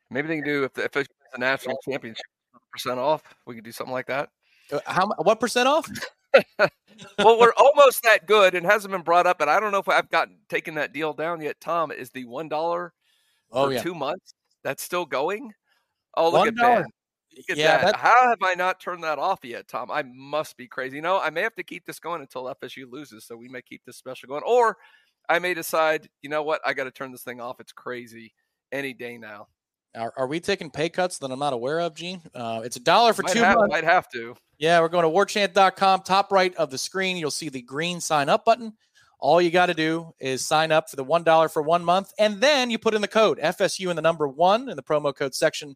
Maybe they can do if the, if it's a national championship percent off. We could do something like that. Uh, how what percent off? [laughs] well, we're almost that good and hasn't been brought up. And I don't know if I've gotten taken that deal down yet. Tom is the one dollar oh, for yeah. two months. That's still going. Oh, look $1. at that. Look at yeah, that. How have I not turned that off yet, Tom? I must be crazy. You know, I may have to keep this going until FSU loses, so we may keep this special going. Or I may decide, you know what, I got to turn this thing off. It's crazy any day now. Are, are we taking pay cuts that I'm not aware of, Gene? Uh, it's a dollar for might two have, months. Might have to. Yeah, we're going to warchant.com. Top right of the screen, you'll see the green sign up button. All you got to do is sign up for the $1 for one month, and then you put in the code FSU in the number one in the promo code section.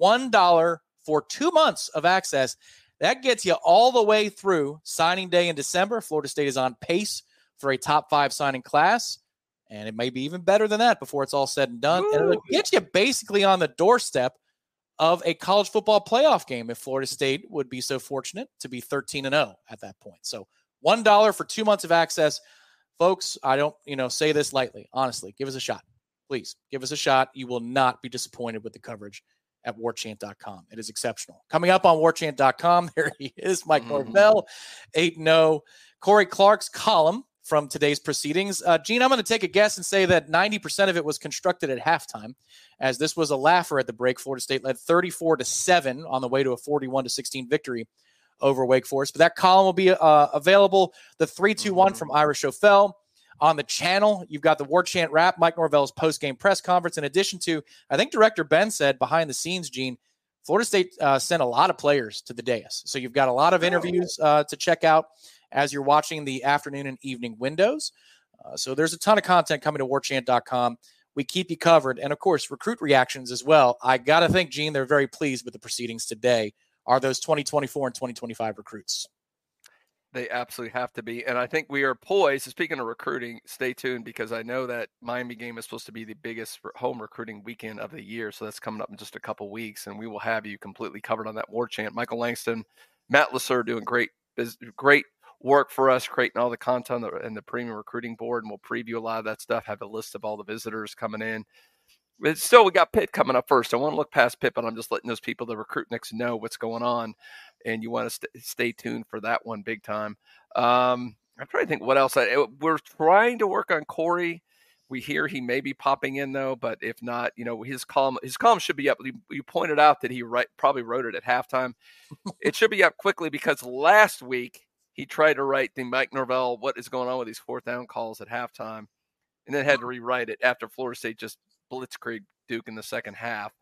$1 for two months of access. That gets you all the way through signing day in December. Florida State is on pace for a top five signing class, and it may be even better than that before it's all said and done. Ooh. And it'll get you basically on the doorstep of a college football playoff game if Florida State would be so fortunate to be 13 and 0 at that point. So $1 for two months of access. Folks, I don't, you know, say this lightly. Honestly, give us a shot. Please give us a shot. You will not be disappointed with the coverage at warchant.com. It is exceptional. Coming up on warchant.com, [laughs] there he is, Mike mm. Norvell, 8 0. Corey Clark's column from today's proceedings. Uh, Gene, I'm going to take a guess and say that 90% of it was constructed at halftime, as this was a laugher at the break. Florida State led 34 to 7 on the way to a 41 to 16 victory over Wake Forest. But that column will be uh, available. The 321 mm-hmm. from Ira Schoffel. On the channel, you've got the Warchant Wrap, Mike Norvell's post game press conference. In addition to, I think Director Ben said behind the scenes, Gene, Florida State uh, sent a lot of players to the dais. So you've got a lot of interviews uh, to check out as you're watching the afternoon and evening windows. Uh, so there's a ton of content coming to warchant.com. We keep you covered. And of course, recruit reactions as well. I got to think, Gene, they're very pleased with the proceedings today. Are those 2024 and 2025 recruits? They absolutely have to be. And I think we are poised. Speaking of recruiting, stay tuned because I know that Miami game is supposed to be the biggest home recruiting weekend of the year. So that's coming up in just a couple weeks. And we will have you completely covered on that Warchant. Michael Langston, Matt Lasser doing great, great work for us, creating all the content and the premium recruiting board. And we'll preview a lot of that stuff, have a list of all the visitors coming in. But still, we got Pitt coming up first. I want to look past Pitt, but I'm just letting those people that recruit next know what's going on, and you want to st- stay tuned for that one big time. Um, I'm trying to think what else. I, we're trying to work on Corey. We hear he may be popping in though, but if not, you know his column his column should be up. You, you pointed out that he write, probably wrote it at halftime. it should be up quickly because last week he tried to write the Mike Norvell what is going on with these fourth down calls at halftime, and then had to rewrite it after Florida State just blitzkrieg Duke in the second half.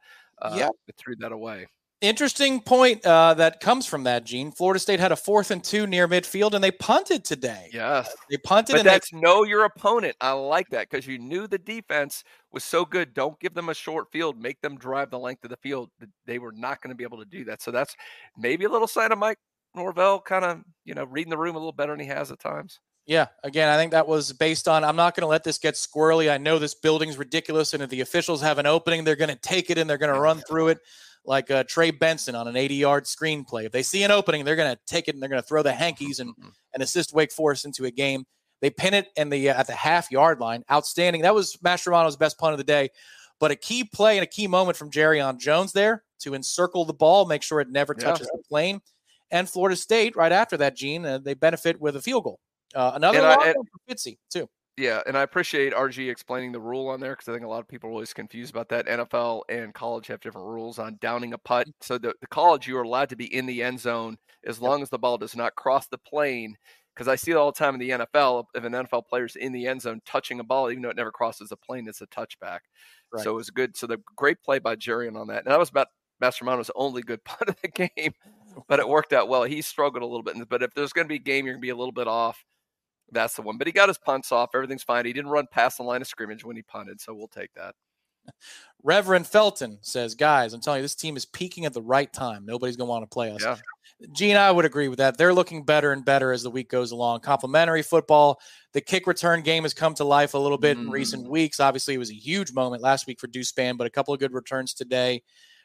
Uh, yeah, threw that away. Interesting point uh, that comes from that, Gene. Florida State had a fourth and two near midfield, and they punted today. Yes, they punted. But and that's they... know your opponent. I like that because you knew the defense was so good. Don't give them a short field. Make them drive the length of the field. They were not going to be able to do that. So that's maybe a little sign of Mike Norvell kind of you know reading the room a little better than he has at times. Yeah, again, I think that was based on I'm not going to let this get squirrely. I know this building's ridiculous, and if the officials have an opening, they're going to take it and they're going to run through it like uh, Trey Benson on an 80 yard screenplay. If they see an opening, they're going to take it and they're going to throw the hankies and, mm-hmm. and assist Wake Forest into a game. They pin it in the uh, at the half yard line. Outstanding. That was Mastromanno's best punt of the day. But a key play and a key moment from Jarrian Jones there to encircle the ball, make sure it never touches yeah. the plane. And Florida State, right after that, Gene, uh, they benefit with a field goal. Uh, another and I, and, for Fitzy too. Yeah, and I appreciate RG explaining the rule on there because I think a lot of people are always confused about that. NFL and college have different rules on downing a punt. So the, the college, you are allowed to be in the end zone as long as the ball does not cross the plane. Because I see it all the time in the NFL. If an NFL player is in the end zone touching a ball, even though it never crosses the plane, it's a touchback. Right. So it was good. So the great play by Jarrian on that. And that was about Mastromanno's only good [laughs] punt of the game, but it worked out well. He struggled a little bit. But if there's going to be a game, you're going to be a little bit off that's the one. But he got his punts off. Everything's fine. He didn't run past the line of scrimmage when he punted, so we'll take that. [laughs] Reverend Felton says, guys, I'm telling you, this team is peaking at the right time. Nobody's going to want to play us. Yeah. Gene, I would agree with that. They're looking better and better as the week goes along. Complimentary football. The kick return game has come to life a little bit mm. in recent mm. weeks. Obviously, it was a huge moment last week for Deuce Spann, but a couple of good returns today.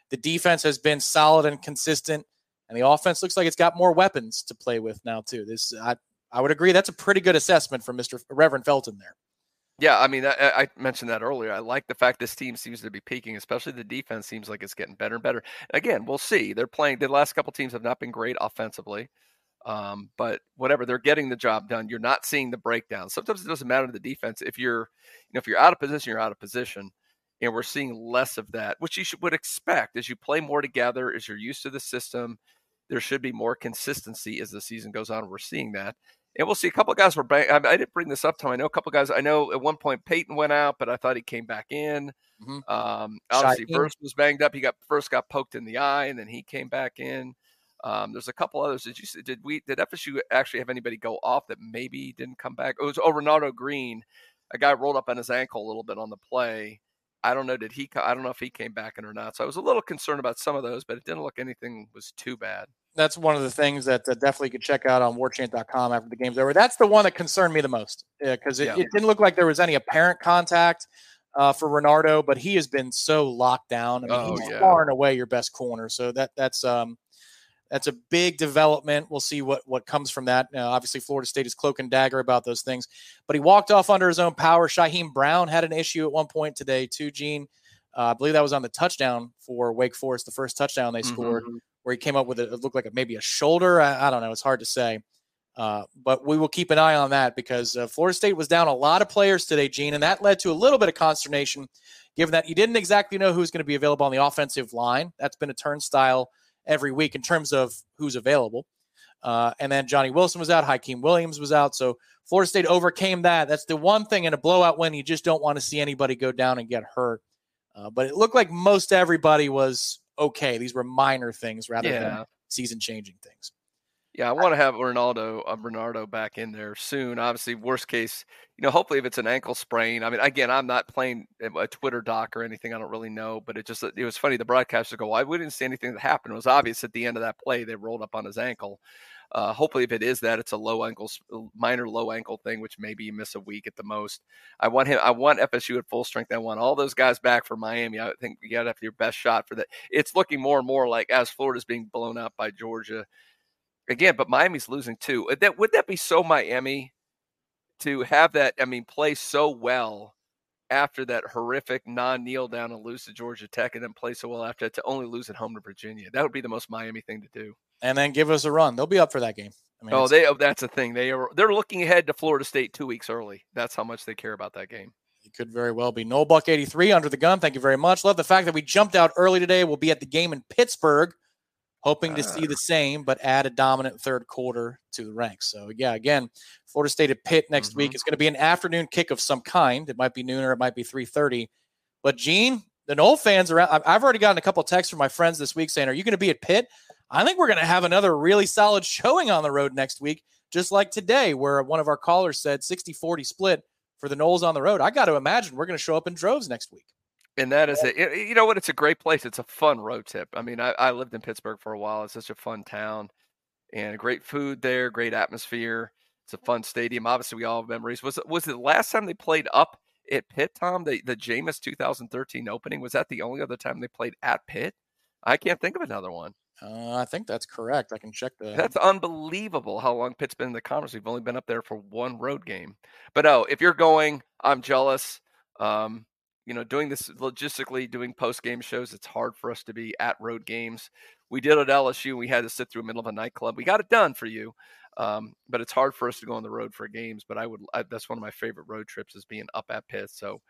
The defense has been solid and consistent, and the offense looks like it's got more weapons to play with now, too. This I, I would agree. That's a pretty good assessment from Mr. Reverend Felton there. Yeah, I mean, I, I, mentioned that earlier. I like the fact this team seems to be peaking, especially the defense seems like it's getting better and better. Again, we'll see. They're playing. The last couple teams have not been great offensively, um, but whatever, they're getting the job done. You're not seeing the breakdown. Sometimes it doesn't matter to the defense if you're, you know, if you're out of position, you're out of position, and we're seeing less of that, which you should, would expect as you play more together, as you're used to the system. There should be more consistency as the season goes on. We're seeing that and we'll see. A couple of guys were bang- I, I, didn't bring this up to him. I know a couple of guys. I know at one point Payton went out, but I thought he came back in. Mm-hmm. Um, obviously, Verse was banged up. He got first got poked in the eye, and then he came back in. Um, there's a couple others. Did you did we did FSU actually have anybody go off that maybe didn't come back? It was oh Renardo Green, a guy rolled up on his ankle a little bit on the play. I don't know. Did he? I don't know if he came back in or not. So I was a little concerned about some of those, but it didn't look anything was too bad that's one of the things that uh, definitely could check out on warchant.com after the game's over. That's the one that concerned me the most because it, yeah. it, didn't look like there was any apparent contact uh, for Renardo, but he has been so locked down. I mean, oh, he's yeah. far and away your best corner. So that that's um, that's a big development. We'll see what what comes from that. Now, obviously, Florida State is cloak and dagger about those things, but he walked off under his own power. Shyheim Brown had an issue at one point today too. Gene, uh, I believe that was on the touchdown for Wake Forest, the first touchdown they scored. Mm-hmm where he came up with it, it looked like a, maybe a shoulder. I, I, don't know. It's hard to say. Uh, but we will keep an eye on that because uh, Florida State was down a lot of players today, Gene, and that led to a little bit of consternation, given that you didn't exactly know who's going to be available on the offensive line. That's been a turnstile every week in terms of who's available. Uh, and then Johnny Wilson was out, Hykeem Williams was out. So Florida State overcame that. That's the one thing in a blowout win you just don't want to see anybody go down and get hurt. Uh, but it looked like most everybody was okay. These were minor things rather Yeah. than season changing things. Yeah, I want to have Ronaldo, uh, Renardo back in there soon. Obviously, worst case, you know, hopefully if it's an ankle sprain. I mean, again, I'm not playing a Twitter doc or anything. I don't really know, but it just it was funny. The broadcasters go, "Why we didn't see anything that happened?" It was obvious at the end of that play they rolled up on his ankle. Uh, hopefully, if it is that, it's a low ankle, minor low ankle thing, which maybe you miss a week at the most. I want him. I want FSU at full strength. I want all those guys back for Miami. I think you got to have your best shot for that. It's looking more and more like as Florida's being blown out by Georgia again, but Miami's losing too. Would that would that be so Miami to have that? I mean, play so well after that horrific non kneel down and lose to Georgia Tech, and then play so well after that to only lose at home to Virginia. That would be the most Miami thing to do. And then give us a run. They'll be up for that game. I mean, oh, they oh, that's the thing. They are they're looking ahead to Florida State two weeks early. That's how much they care about that game. It could very well be. Noel Buck 83 under the gun. Thank you very much. Love the fact that we jumped out early today. We'll be at the game in Pittsburgh, hoping to see ah. the same, but add a dominant third quarter to the ranks. So, yeah, again, Florida State at Pitt next week. Mm-hmm. It's going to be an afternoon kick of some kind. It might be noon or it might be 3.30. But, Gene, the Nole fans around, I've already gotten a couple texts from my friends this week saying, are you going to be at Pitt? I think we're going to have another really solid showing on the road next week, just like today, where one of our callers said 60 40 split for the Noles on the road. I got to imagine we're going to show up in droves next week. And that is it. Y- You know what? It's a great place. It's a fun road trip. I mean, I, I lived in Pittsburgh for a while. It's such a fun town and great food there, great atmosphere. It's a fun stadium. Obviously, we all have memories. Was it was it the last time they played up at Pitt, Tom? The the Jameis 2013 opening was that the only other time they played at Pitt? I can't think of another one. Uh, I think that's correct. I can check the. That's unbelievable how long Pitt's been in the conference. We've only been up there for one road game. But oh, if you're going, I'm jealous. Um, you know, doing this logistically, doing post game shows, it's hard for us to be at road games. We did at LSU. We had to sit through a middle of a nightclub. We got it done for you. Um, but it's hard for us to go on the road for games. But I would, I, that's one of my favorite road trips is being up at Pitt. So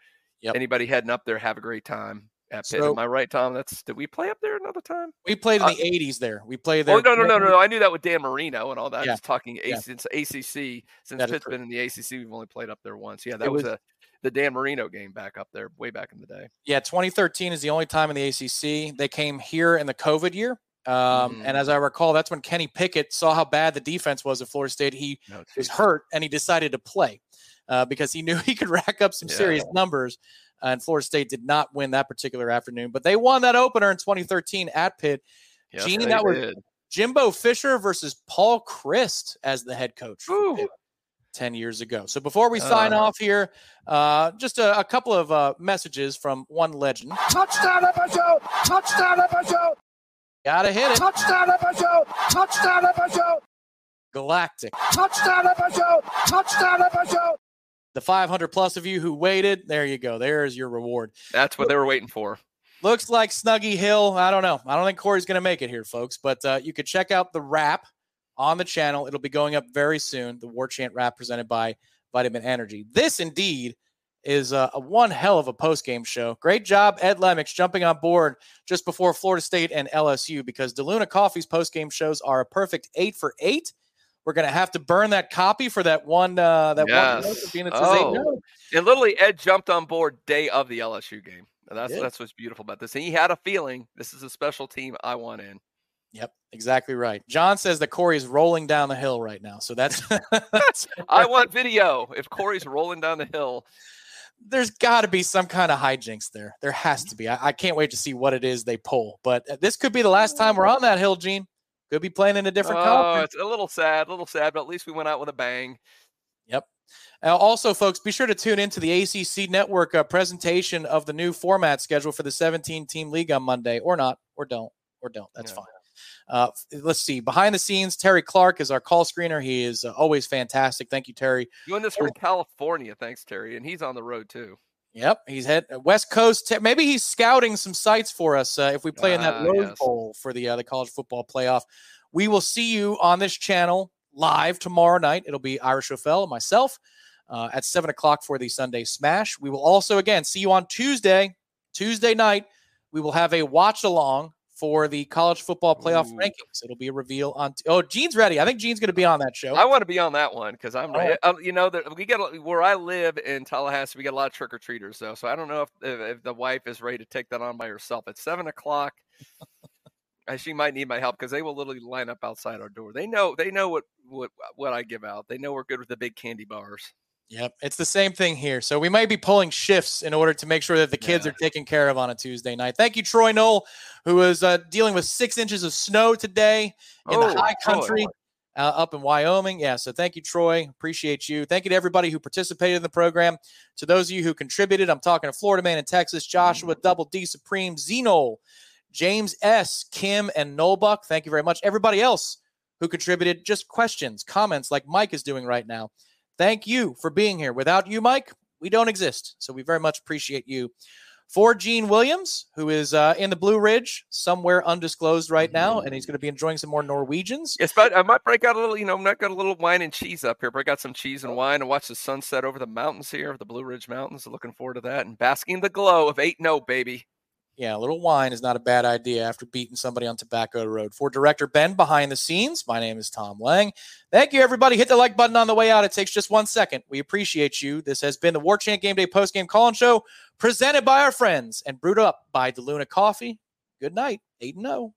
Yep. anybody heading up there, have a great time at Pitt. So- Am I right, Tom? That's, did we play up there another time? we played in Uh, the 80s there. We played there. Oh no no no no! no. I knew that with Dan Marino and all that. Yeah. Just talking Yeah. AC, since ACC since That is Pitt's been in the ACC, we've only played up there once. Yeah, that It was, was- a the Dan Marino game back up there way back in the day. Yeah, 2013 is the only time in the ACC. They came here in the COVID year. Um, And as I recall, that's when Kenny Pickett saw how bad the defense was at Florida State. He No, was hurt and he decided to play uh, because he knew [laughs] he could rack up some serious numbers. And Florida State did not win that particular afternoon, but they won that opener in 2013 at Pitt. Yes, Gene, they that was did. Jimbo Fisher versus Paul Chryst as the head coach for 10 years ago. So before we sign Uh. off here, uh, just a, a couple of uh, messages from one legend. Touchdown FSU! Touchdown FSU! Gotta hit it. Touchdown FSU! Touchdown FSU! Galactic. Touchdown FSU! Touchdown FSU! The 500 plus of you who waited, there you go. There's your reward. That's what they were waiting for. Looks like Snuggy Hill. I don't know. I don't think Corey's going to make it here, folks. But uh, you could check out the Wrap on the channel. It'll be going up very soon. The Warchant Wrap presented by Vitamin Energy. This indeed is uh, a one hell of a post game show. Great job, Ed Lemix, jumping on board just before Florida State and LSU because DeLuna Coffee's post game shows are a perfect eight for eight. We're going to have to burn that copy for that one. Uh, that one Yes. note at the end that says eight Oh. no. And literally, Ed jumped on board day of the LSU game. And that's that's what's beautiful about this. And he had a feeling this is a special team I want in. Yep, exactly right. John says that Corey is rolling down the hill right now. So that's [laughs] that's [laughs] I want video. If Corey's rolling down the hill, there's got to be some kind of hijinks there. There has to be. I, I can't wait to see what it is they pull. But uh, this could be the last time we're on that hill, Gene. Could be playing in a different oh, conference. it's a little sad, a little sad, but at least we went out with a bang. Yep. Uh, also, folks, be sure to tune into the ACC Network uh, presentation of the new format schedule for the 17 team league on Monday, or not, or don't, or don't. That's fine. Uh, let's see. Behind the scenes, Terry Clark is our call screener. He is uh, always fantastic. Thank you, Terry. Doing this from California, thanks, Terry. And he's on the road too. Yep, he's head uh, West Coast. Maybe he's scouting some sites for us uh, if we play in that Ah, Rose yes. Bowl for the uh, the college football playoff. We will see you on this channel live tomorrow night. It'll be Irish O'Fell and myself uh, at seven o'clock for the Sunday Smash. We will also again see you on Tuesday. Tuesday night, we will have a watch along for the college football playoff Ooh. rankings. It'll be a reveal on. T- oh, Gene's ready. I think Gene's going to be on that show. I want to be on that one because I'm, oh. right. I'm, um, you know, that we get where I live in Tallahassee, we get a lot of trick or treaters though. So I don't know if, if, if the wife is ready to take that on by herself at seven o'clock. [laughs] Uh, she might need my help because they will literally line up outside our door. They know they know what what what I give out. They know we're good with the big candy bars. Yep, it's the same thing here. So we might be pulling shifts in order to make sure that the kids yeah. are taken care of on a Tuesday night. Thank you, Troy Knoll, who is uh, dealing with six inches of snow today in oh, the high country. Uh, up in Wyoming. Yeah, so thank you, Troy. Appreciate you. Thank you to everybody who participated in the program. To those of you who contributed, I'm talking to Florida Man in Texas, Joshua, Double D Supreme, Zeno, James S., Kim, and Nolbuck. Thank you very much. Everybody else who contributed, just questions, comments like Mike is doing right now. Thank you for being here. Without you, Mike, we don't exist. So we very much appreciate you. For Gene Williams, who is uh, in the Blue Ridge, somewhere undisclosed right now, and he's going to be enjoying some more Norwegians. Yes, but I might break out a little, you know, I might got a little wine and cheese up here. Break out some cheese and wine and watch the sunset over the mountains here, of the Blue Ridge Mountains. Looking forward to that and basking in the glow of 8 0, baby yeah, a little wine is not a bad idea after beating somebody on Tobacco Road. For director Ben behind the scenes, my name is Tom Lang. Thank you, everybody. Hit the like button on the way out. It takes just one second. We appreciate you. This has been the Warchant Gameday post game call and show presented by our friends and brewed up by DeLuna Coffee. Good night. 8 0.